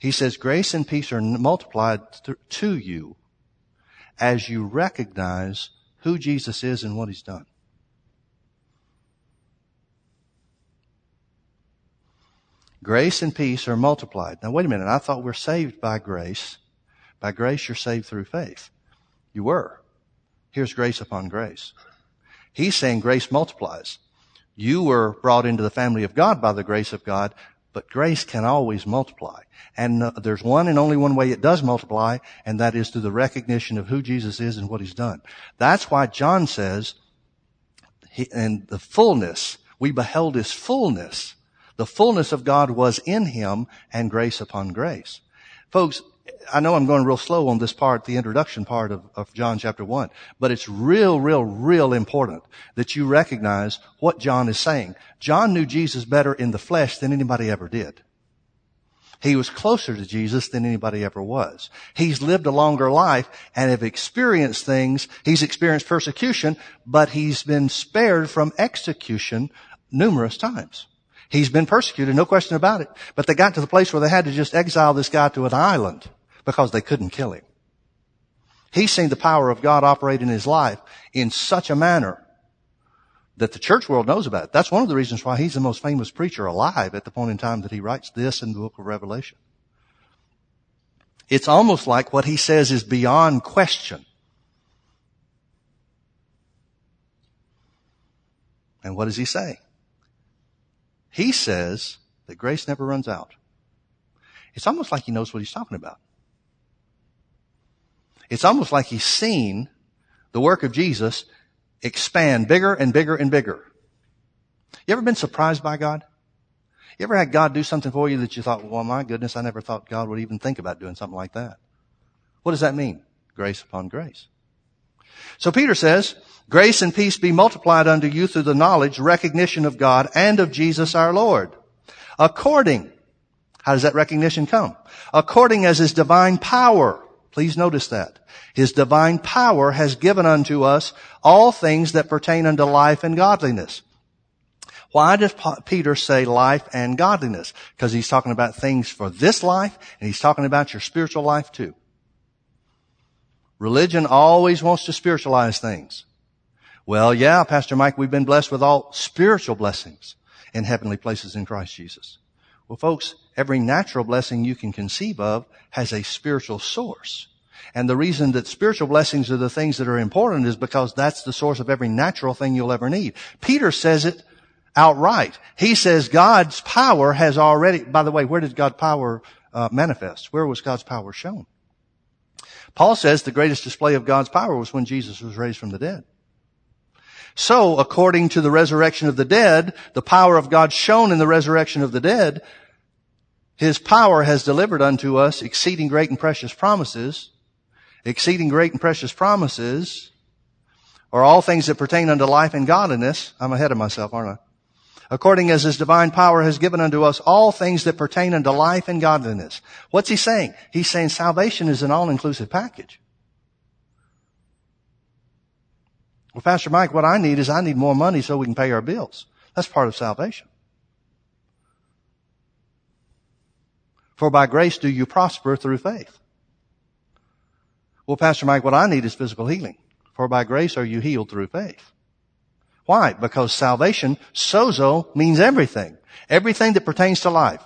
He says, grace and peace are multiplied to you as you recognize who Jesus is and what he's done. Grace and peace are multiplied. Now wait a minute. I thought we're saved by grace. By grace, you're saved through faith. You were. Here's grace upon grace. He's saying grace multiplies. You were brought into the family of God by the grace of God, but grace can always multiply. And uh, there's one and only one way it does multiply, and that is through the recognition of who Jesus is and what he's done. That's why John says, he, and the fullness, we beheld his fullness. The fullness of God was in him and grace upon grace. Folks, I know I'm going real slow on this part, the introduction part of, of John chapter 1, but it's real, real, real important that you recognize what John is saying. John knew Jesus better in the flesh than anybody ever did. He was closer to Jesus than anybody ever was. He's lived a longer life and have experienced things. He's experienced persecution, but he's been spared from execution numerous times. He's been persecuted, no question about it. But they got to the place where they had to just exile this guy to an island because they couldn't kill him. He's seen the power of God operate in his life in such a manner that the church world knows about it. That's one of the reasons why he's the most famous preacher alive at the point in time that he writes this in the book of Revelation. It's almost like what he says is beyond question. And what does he say? He says that grace never runs out. It's almost like he knows what he's talking about. It's almost like he's seen the work of Jesus expand bigger and bigger and bigger. You ever been surprised by God? You ever had God do something for you that you thought, well, my goodness, I never thought God would even think about doing something like that. What does that mean? Grace upon grace. So Peter says, grace and peace be multiplied unto you through the knowledge, recognition of God and of Jesus our Lord. According, how does that recognition come? According as his divine power Please notice that. His divine power has given unto us all things that pertain unto life and godliness. Why does Peter say life and godliness? Because he's talking about things for this life and he's talking about your spiritual life too. Religion always wants to spiritualize things. Well, yeah, Pastor Mike, we've been blessed with all spiritual blessings in heavenly places in Christ Jesus. Well, folks, every natural blessing you can conceive of has a spiritual source. And the reason that spiritual blessings are the things that are important is because that's the source of every natural thing you'll ever need. Peter says it outright. He says God's power has already, by the way, where did God's power uh, manifest? Where was God's power shown? Paul says the greatest display of God's power was when Jesus was raised from the dead. So, according to the resurrection of the dead, the power of God shown in the resurrection of the dead, His power has delivered unto us exceeding great and precious promises, exceeding great and precious promises, or all things that pertain unto life and godliness. I'm ahead of myself, aren't I? According as his divine power has given unto us all things that pertain unto life and godliness. What's he saying? He's saying salvation is an all-inclusive package. Well, Pastor Mike, what I need is I need more money so we can pay our bills. That's part of salvation. For by grace do you prosper through faith. Well, Pastor Mike, what I need is physical healing. For by grace are you healed through faith. Why? Because salvation, sozo, means everything. Everything that pertains to life.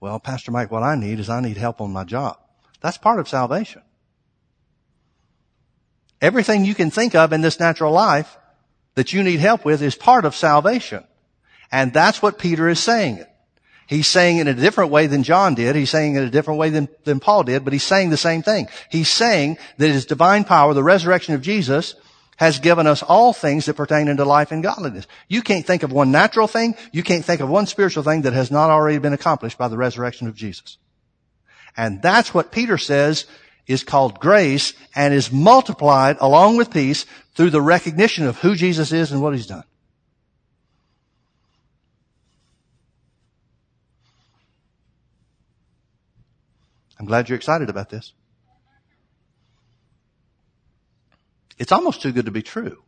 Well, Pastor Mike, what I need is I need help on my job. That's part of salvation. Everything you can think of in this natural life that you need help with is part of salvation. And that's what Peter is saying. He's saying it in a different way than John did. He's saying it in a different way than, than Paul did, but he's saying the same thing. He's saying that his divine power, the resurrection of Jesus, has given us all things that pertain into life and godliness. You can't think of one natural thing. You can't think of one spiritual thing that has not already been accomplished by the resurrection of Jesus. And that's what Peter says is called grace and is multiplied along with peace through the recognition of who Jesus is and what he's done. I'm glad you're excited about this. It's almost too good to be true.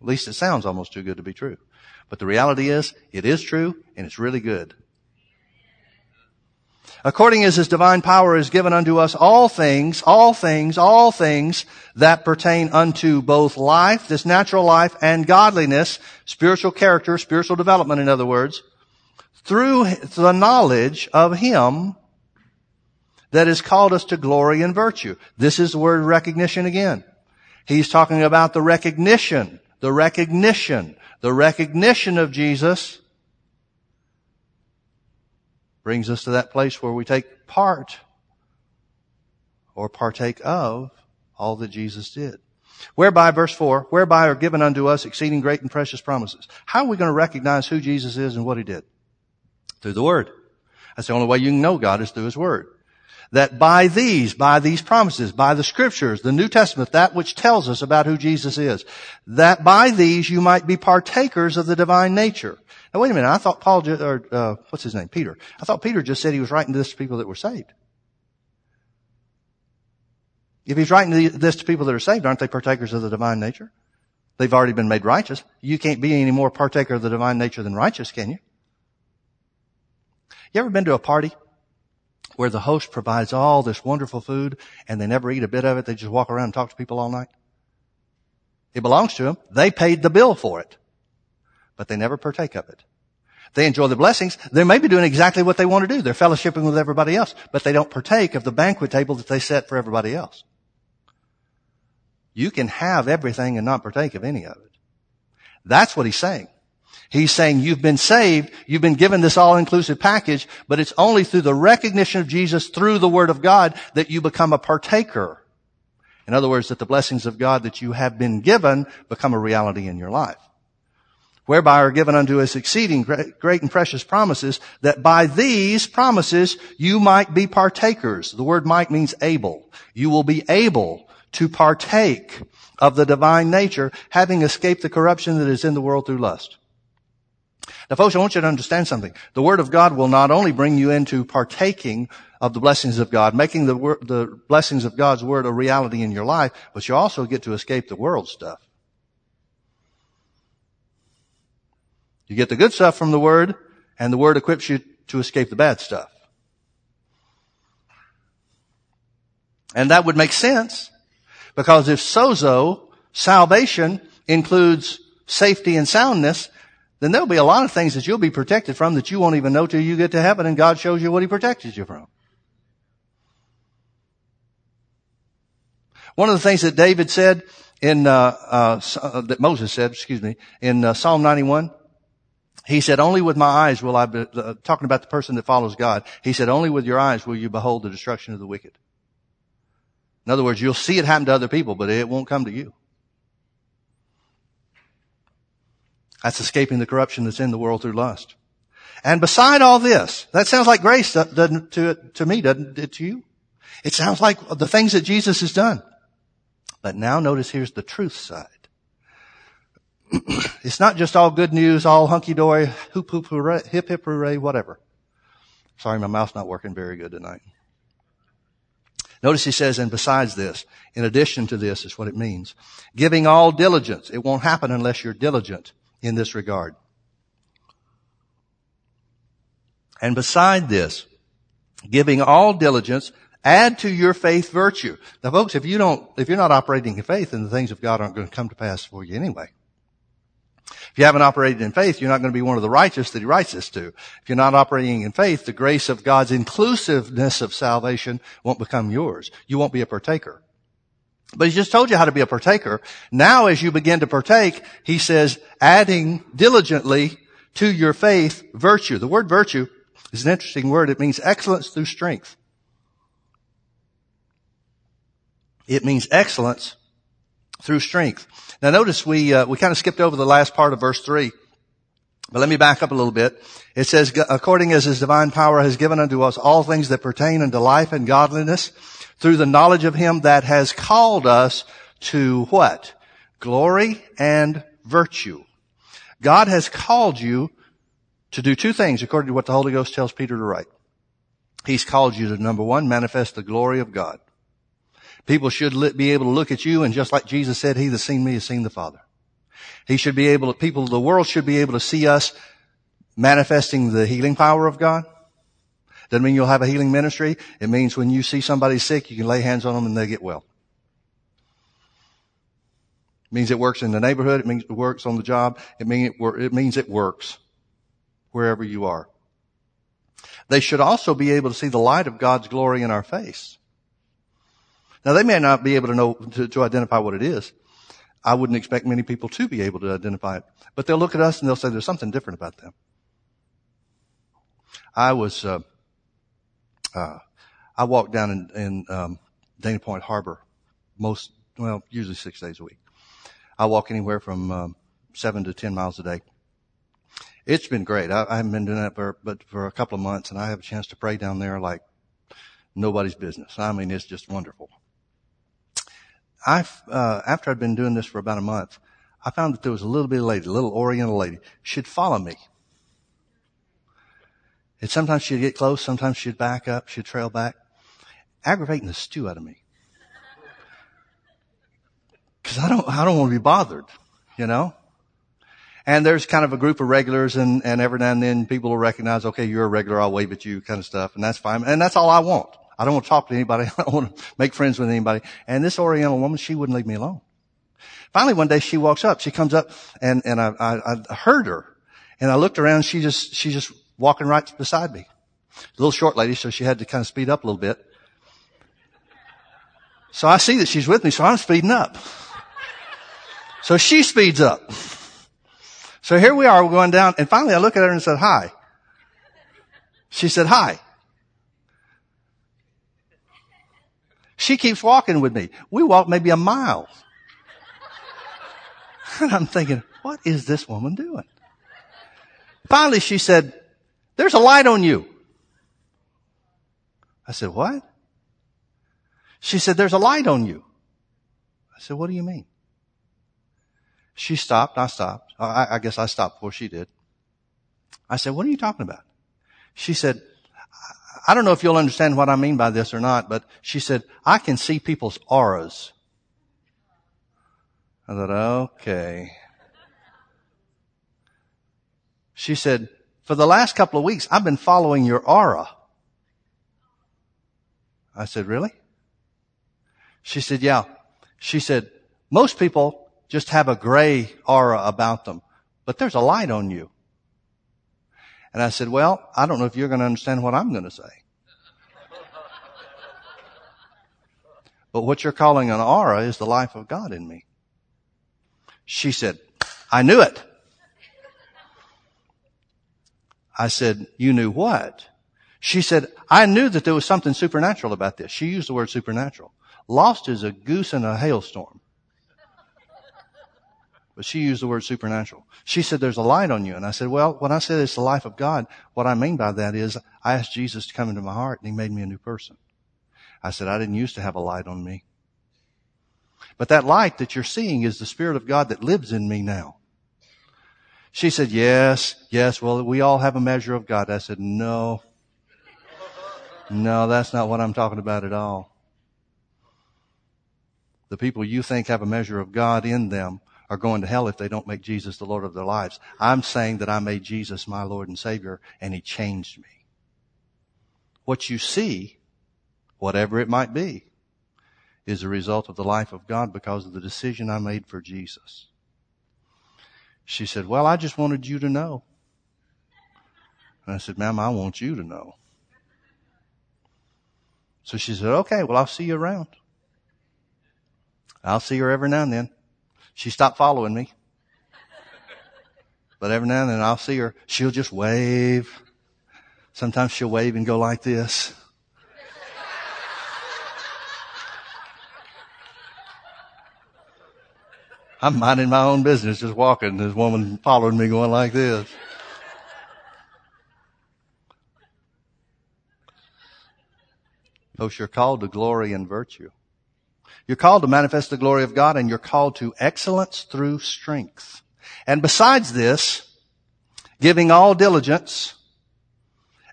At least it sounds almost too good to be true. But the reality is, it is true and it's really good. According as his divine power is given unto us all things, all things, all things that pertain unto both life, this natural life, and godliness, spiritual character, spiritual development, in other words, through the knowledge of him that has called us to glory and virtue. This is the word recognition again. He's talking about the recognition, the recognition, the recognition of Jesus brings us to that place where we take part or partake of all that Jesus did. Whereby, verse 4, whereby are given unto us exceeding great and precious promises. How are we going to recognize who Jesus is and what He did? Through the Word. That's the only way you can know God is through His Word that by these, by these promises, by the scriptures, the New Testament, that which tells us about who Jesus is, that by these you might be partakers of the divine nature. Now wait a minute, I thought Paul, just, or uh, what's his name, Peter. I thought Peter just said he was writing this to people that were saved. If he's writing this to people that are saved, aren't they partakers of the divine nature? They've already been made righteous. You can't be any more partaker of the divine nature than righteous, can you? You ever been to a party where the host provides all this wonderful food and they never eat a bit of it. They just walk around and talk to people all night. It belongs to them. They paid the bill for it, but they never partake of it. They enjoy the blessings. They may be doing exactly what they want to do. They're fellowshipping with everybody else, but they don't partake of the banquet table that they set for everybody else. You can have everything and not partake of any of it. That's what he's saying. He's saying you've been saved, you've been given this all-inclusive package, but it's only through the recognition of Jesus through the Word of God that you become a partaker. In other words, that the blessings of God that you have been given become a reality in your life. Whereby are given unto us exceeding great and precious promises, that by these promises you might be partakers. The word might means able. You will be able to partake of the divine nature, having escaped the corruption that is in the world through lust. Now folks, I want you to understand something. The Word of God will not only bring you into partaking of the blessings of God, making the, the blessings of God's Word a reality in your life, but you also get to escape the world stuff. You get the good stuff from the Word, and the Word equips you to escape the bad stuff. And that would make sense, because if sozo, salvation, includes safety and soundness, then there'll be a lot of things that you'll be protected from that you won't even know till you get to heaven and God shows you what He protected you from. One of the things that David said in, uh, uh, uh that Moses said, excuse me, in uh, Psalm 91, He said, only with my eyes will I be, uh, talking about the person that follows God. He said, only with your eyes will you behold the destruction of the wicked. In other words, you'll see it happen to other people, but it won't come to you. That's escaping the corruption that's in the world through lust. And beside all this, that sounds like grace doesn't to, to me, doesn't it to you? It sounds like the things that Jesus has done. But now notice here's the truth side. it's not just all good news, all hunky dory, hoop hoop hooray, hip hip hooray, whatever. Sorry, my mouth's not working very good tonight. Notice he says, and besides this, in addition to this is what it means. Giving all diligence. It won't happen unless you're diligent in this regard. And beside this, giving all diligence, add to your faith virtue. Now folks, if you don't, if you're not operating in faith, then the things of God aren't going to come to pass for you anyway. If you haven't operated in faith, you're not going to be one of the righteous that he writes this to. If you're not operating in faith, the grace of God's inclusiveness of salvation won't become yours. You won't be a partaker. But he just told you how to be a partaker. Now as you begin to partake, he says, adding diligently to your faith virtue. The word virtue is an interesting word. It means excellence through strength. It means excellence through strength. Now notice we, uh, we kind of skipped over the last part of verse three. But let me back up a little bit. It says, according as his divine power has given unto us all things that pertain unto life and godliness through the knowledge of him that has called us to what? Glory and virtue. God has called you to do two things according to what the Holy Ghost tells Peter to write. He's called you to number one, manifest the glory of God. People should be able to look at you and just like Jesus said, he that's seen me has seen the Father. He should be able to, people, of the world should be able to see us manifesting the healing power of God. Doesn't mean you'll have a healing ministry. It means when you see somebody sick, you can lay hands on them and they get well. It means it works in the neighborhood. It means it works on the job. It, mean it, it means it works wherever you are. They should also be able to see the light of God's glory in our face. Now they may not be able to know, to, to identify what it is. I wouldn't expect many people to be able to identify it. But they'll look at us and they'll say there's something different about them. I was, uh, uh, I walk down in, in um, Dana Point Harbor most, well, usually six days a week. I walk anywhere from um, seven to ten miles a day. It's been great. I, I haven't been doing that for, but for a couple of months, and I have a chance to pray down there like nobody's business. I mean, it's just wonderful. I, uh, after I'd been doing this for about a month, I found that there was a little bitty lady, a little Oriental lady. She'd follow me. And sometimes she'd get close, sometimes she'd back up, she'd trail back, aggravating the stew out of me. Cause I don't, I don't want to be bothered, you know? And there's kind of a group of regulars and, and every now and then people will recognize, okay, you're a regular, I'll wave at you kind of stuff. And that's fine. And that's all I want. I don't want to talk to anybody. I don't want to make friends with anybody. And this Oriental woman, she wouldn't leave me alone. Finally, one day she walks up. She comes up and, and I, I, I heard her and I looked around. She just, she just walking right beside me. A little short lady, so she had to kind of speed up a little bit. So I see that she's with me, so I'm speeding up. So she speeds up. So here we are, we're going down, and finally I look at her and said, hi. She said, hi. She keeps walking with me. We walk maybe a mile. And I'm thinking, what is this woman doing? Finally, she said, there's a light on you. I said, what? She said, there's a light on you. I said, what do you mean? She stopped. I stopped. Uh, I, I guess I stopped before she did. I said, what are you talking about? She said, I don't know if you'll understand what I mean by this or not, but she said, I can see people's auras. I thought, okay. She said, for the last couple of weeks, I've been following your aura. I said, really? She said, yeah. She said, most people just have a gray aura about them, but there's a light on you. And I said, well, I don't know if you're going to understand what I'm going to say. But what you're calling an aura is the life of God in me. She said, I knew it. I said, you knew what? She said, I knew that there was something supernatural about this. She used the word supernatural. Lost is a goose in a hailstorm. But she used the word supernatural. She said, there's a light on you. And I said, well, when I said it's the life of God, what I mean by that is I asked Jesus to come into my heart and he made me a new person. I said, I didn't used to have a light on me. But that light that you're seeing is the Spirit of God that lives in me now. She said, yes, yes, well, we all have a measure of God. I said, no, no, that's not what I'm talking about at all. The people you think have a measure of God in them are going to hell if they don't make Jesus the Lord of their lives. I'm saying that I made Jesus my Lord and Savior and He changed me. What you see, whatever it might be, is a result of the life of God because of the decision I made for Jesus. She said, well, I just wanted you to know. And I said, ma'am, I want you to know. So she said, okay, well, I'll see you around. I'll see her every now and then. She stopped following me. But every now and then I'll see her. She'll just wave. Sometimes she'll wave and go like this. I'm minding my own business, just walking. This woman following me going like this. Folks, you're called to glory and virtue. You're called to manifest the glory of God and you're called to excellence through strength. And besides this, giving all diligence,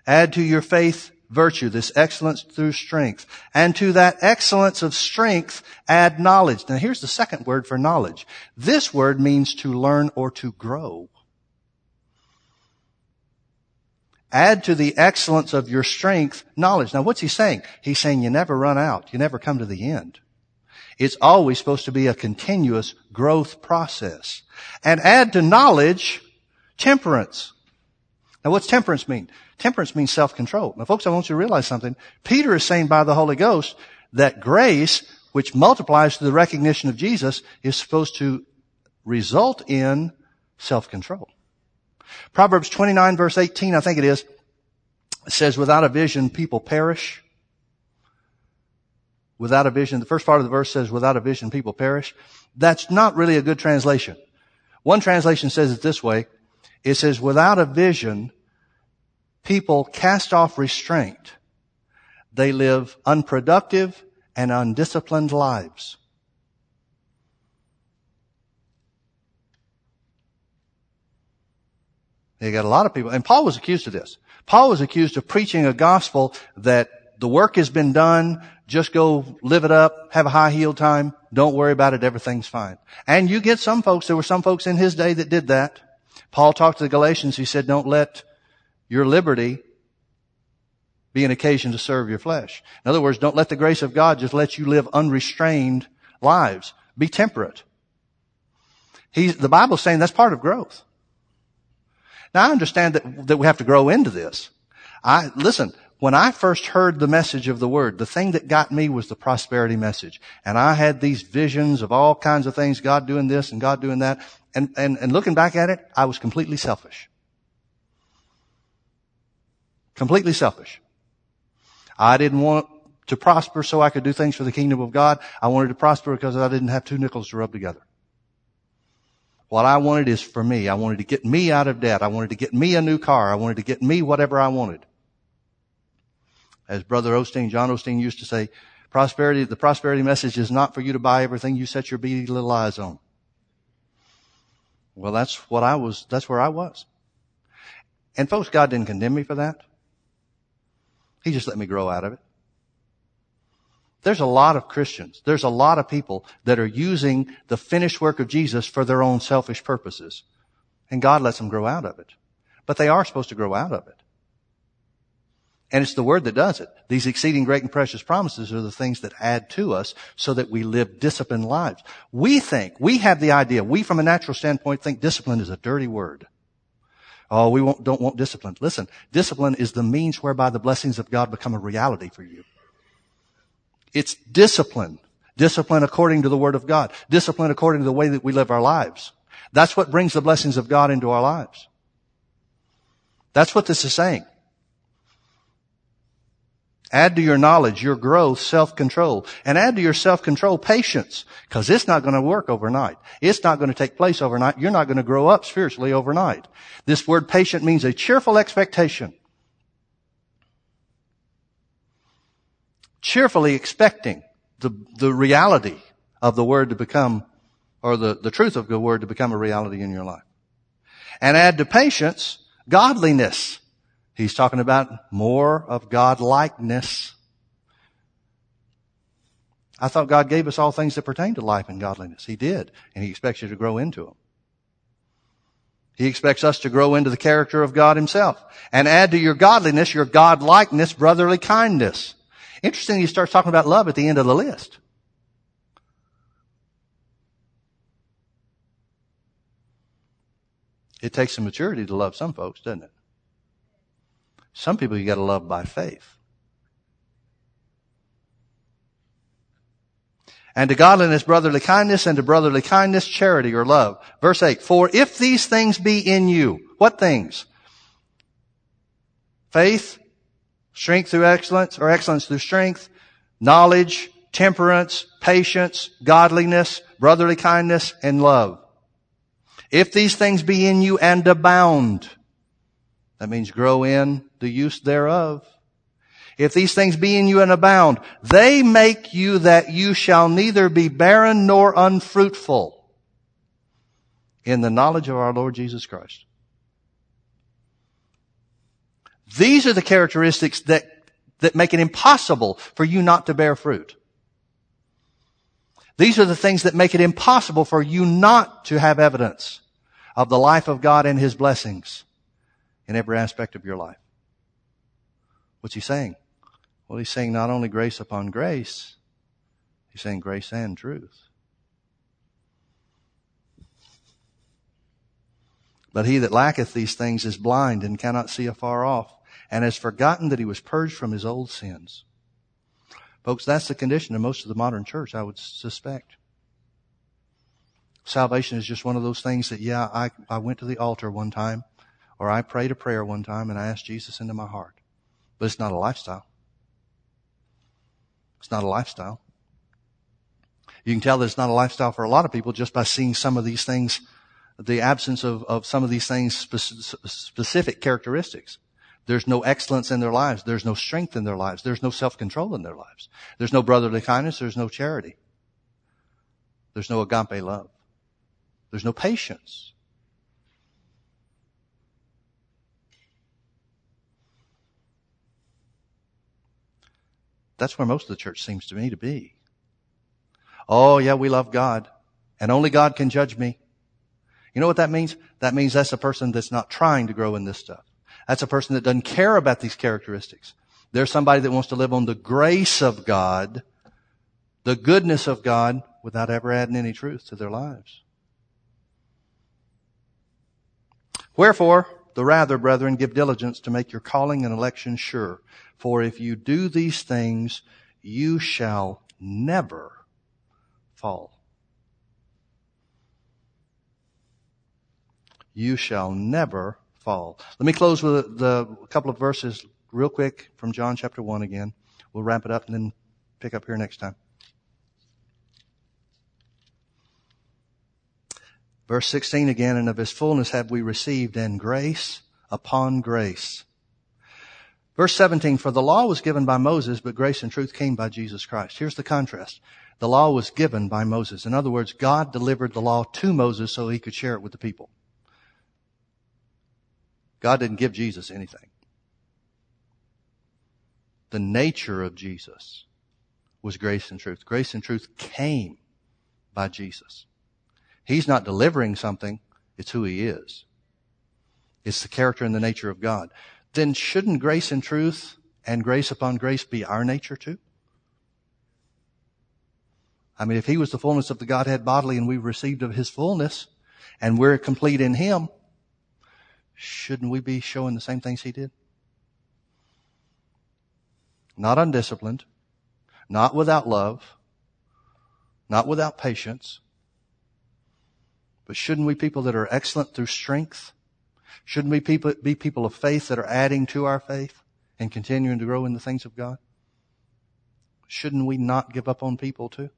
add to your faith virtue, this excellence through strength. And to that excellence of strength, add knowledge. Now here's the second word for knowledge. This word means to learn or to grow. Add to the excellence of your strength knowledge. Now what's he saying? He's saying you never run out. You never come to the end. It's always supposed to be a continuous growth process. And add to knowledge temperance. Now what's temperance mean? Temperance means self-control. Now folks, I want you to realize something. Peter is saying by the Holy Ghost that grace, which multiplies to the recognition of Jesus, is supposed to result in self-control. Proverbs 29 verse 18, I think it is, says, without a vision, people perish. Without a vision, the first part of the verse says, without a vision, people perish. That's not really a good translation. One translation says it this way. It says, without a vision, people cast off restraint. They live unproductive and undisciplined lives. You got a lot of people, and Paul was accused of this. Paul was accused of preaching a gospel that the work has been done, just go live it up, have a high heel time, don't worry about it, everything's fine. And you get some folks, there were some folks in his day that did that. Paul talked to the Galatians, he said, don't let your liberty be an occasion to serve your flesh. In other words, don't let the grace of God just let you live unrestrained lives. Be temperate. He's, the Bible's saying that's part of growth. Now I understand that, that we have to grow into this. I, listen, when I first heard the message of the word, the thing that got me was the prosperity message. And I had these visions of all kinds of things, God doing this and God doing that. And, and, and looking back at it, I was completely selfish. Completely selfish. I didn't want to prosper so I could do things for the kingdom of God. I wanted to prosper because I didn't have two nickels to rub together. What I wanted is for me. I wanted to get me out of debt. I wanted to get me a new car. I wanted to get me whatever I wanted. As Brother Osteen, John Osteen used to say, prosperity, the prosperity message is not for you to buy everything you set your beady little eyes on. Well, that's what I was, that's where I was. And folks, God didn't condemn me for that. He just let me grow out of it. There's a lot of Christians, there's a lot of people that are using the finished work of Jesus for their own selfish purposes. And God lets them grow out of it. But they are supposed to grow out of it. And it's the word that does it. These exceeding great and precious promises are the things that add to us so that we live disciplined lives. We think, we have the idea, we from a natural standpoint think discipline is a dirty word. Oh, we don't want discipline. Listen, discipline is the means whereby the blessings of God become a reality for you. It's discipline. Discipline according to the Word of God. Discipline according to the way that we live our lives. That's what brings the blessings of God into our lives. That's what this is saying. Add to your knowledge, your growth, self-control. And add to your self-control patience. Because it's not going to work overnight. It's not going to take place overnight. You're not going to grow up spiritually overnight. This word patient means a cheerful expectation. Cheerfully expecting the, the reality of the word to become, or the, the truth of the word to become a reality in your life. And add to patience, godliness. He's talking about more of God likeness. I thought God gave us all things that pertain to life and godliness. He did. And He expects you to grow into them. He expects us to grow into the character of God Himself. And add to your godliness, your God likeness, brotherly kindness. Interesting, He starts talking about love at the end of the list. It takes some maturity to love some folks, doesn't it? Some people you gotta love by faith. And to godliness, brotherly kindness, and to brotherly kindness, charity or love. Verse 8, for if these things be in you, what things? Faith, strength through excellence, or excellence through strength, knowledge, temperance, patience, godliness, brotherly kindness, and love. If these things be in you and abound, that means grow in the use thereof. If these things be in you and abound, they make you that you shall neither be barren nor unfruitful in the knowledge of our Lord Jesus Christ. These are the characteristics that, that make it impossible for you not to bear fruit. These are the things that make it impossible for you not to have evidence of the life of God and His blessings in every aspect of your life. What's he saying? Well, he's saying not only grace upon grace, he's saying grace and truth. But he that lacketh these things is blind and cannot see afar off, and has forgotten that he was purged from his old sins. Folks, that's the condition of most of the modern church, I would suspect. Salvation is just one of those things that, yeah, I, I went to the altar one time or I prayed a prayer one time and I asked Jesus into my heart. But it's not a lifestyle. It's not a lifestyle. You can tell that it's not a lifestyle for a lot of people just by seeing some of these things, the absence of, of some of these things specific characteristics. There's no excellence in their lives. There's no strength in their lives. There's no self-control in their lives. There's no brotherly kindness. There's no charity. There's no agape love. There's no patience. That's where most of the church seems to me to be. Oh yeah, we love God and only God can judge me. You know what that means? That means that's a person that's not trying to grow in this stuff. That's a person that doesn't care about these characteristics. There's somebody that wants to live on the grace of God, the goodness of God, without ever adding any truth to their lives. Wherefore, the rather, brethren, give diligence to make your calling and election sure. For if you do these things, you shall never fall. You shall never fall. Let me close with the couple of verses real quick from John chapter 1 again. We'll wrap it up and then pick up here next time. Verse 16 again, and of his fullness have we received and grace upon grace. Verse 17, for the law was given by Moses, but grace and truth came by Jesus Christ. Here's the contrast. The law was given by Moses. In other words, God delivered the law to Moses so he could share it with the people. God didn't give Jesus anything. The nature of Jesus was grace and truth. Grace and truth came by Jesus. He's not delivering something. It's who he is. It's the character and the nature of God then shouldn't grace and truth and grace upon grace be our nature too? I mean, if he was the fullness of the Godhead bodily and we received of his fullness and we're complete in him, shouldn't we be showing the same things he did? Not undisciplined, not without love, not without patience, but shouldn't we people that are excellent through strength Shouldn't we people, be people of faith that are adding to our faith and continuing to grow in the things of God? Shouldn't we not give up on people too?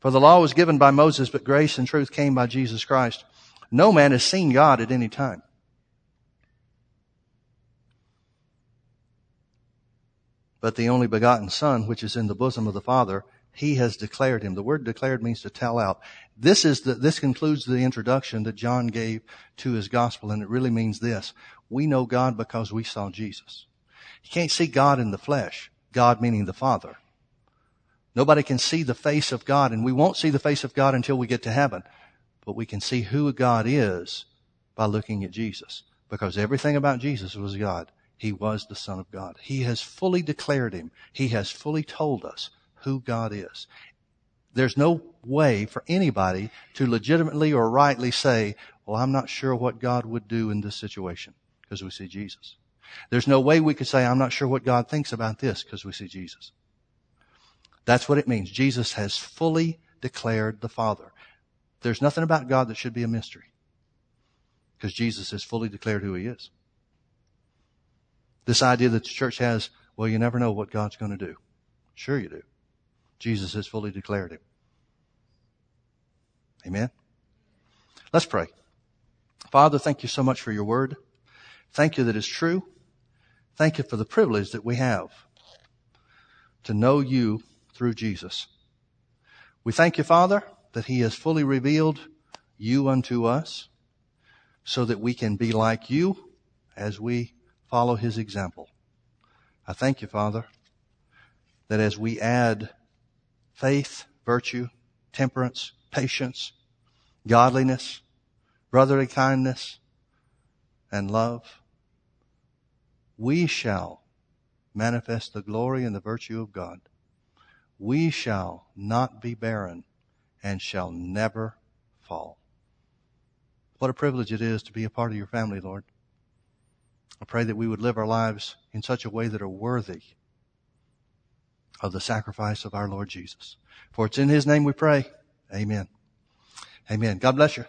For the law was given by Moses, but grace and truth came by Jesus Christ. No man has seen God at any time. But the only begotten Son, which is in the bosom of the Father, he has declared him. The word declared means to tell out. This is the, this concludes the introduction that John gave to his gospel, and it really means this. We know God because we saw Jesus. You can't see God in the flesh. God meaning the Father. Nobody can see the face of God, and we won't see the face of God until we get to heaven. But we can see who God is by looking at Jesus. Because everything about Jesus was God. He was the Son of God. He has fully declared him. He has fully told us who God is. There's no way for anybody to legitimately or rightly say, well, I'm not sure what God would do in this situation because we see Jesus. There's no way we could say, I'm not sure what God thinks about this because we see Jesus. That's what it means. Jesus has fully declared the Father. There's nothing about God that should be a mystery because Jesus has fully declared who he is. This idea that the church has, well, you never know what God's going to do. Sure you do. Jesus has fully declared him. Amen. Let's pray. Father, thank you so much for your word. Thank you that it's true. Thank you for the privilege that we have to know you through Jesus. We thank you, Father, that he has fully revealed you unto us so that we can be like you as we follow his example. I thank you, Father, that as we add faith, virtue, temperance, patience, godliness, brotherly kindness, and love, we shall manifest the glory and the virtue of God. We shall not be barren and shall never fall. What a privilege it is to be a part of your family, Lord. I pray that we would live our lives in such a way that are worthy of the sacrifice of our Lord Jesus. For it's in His name we pray. Amen. Amen. God bless you.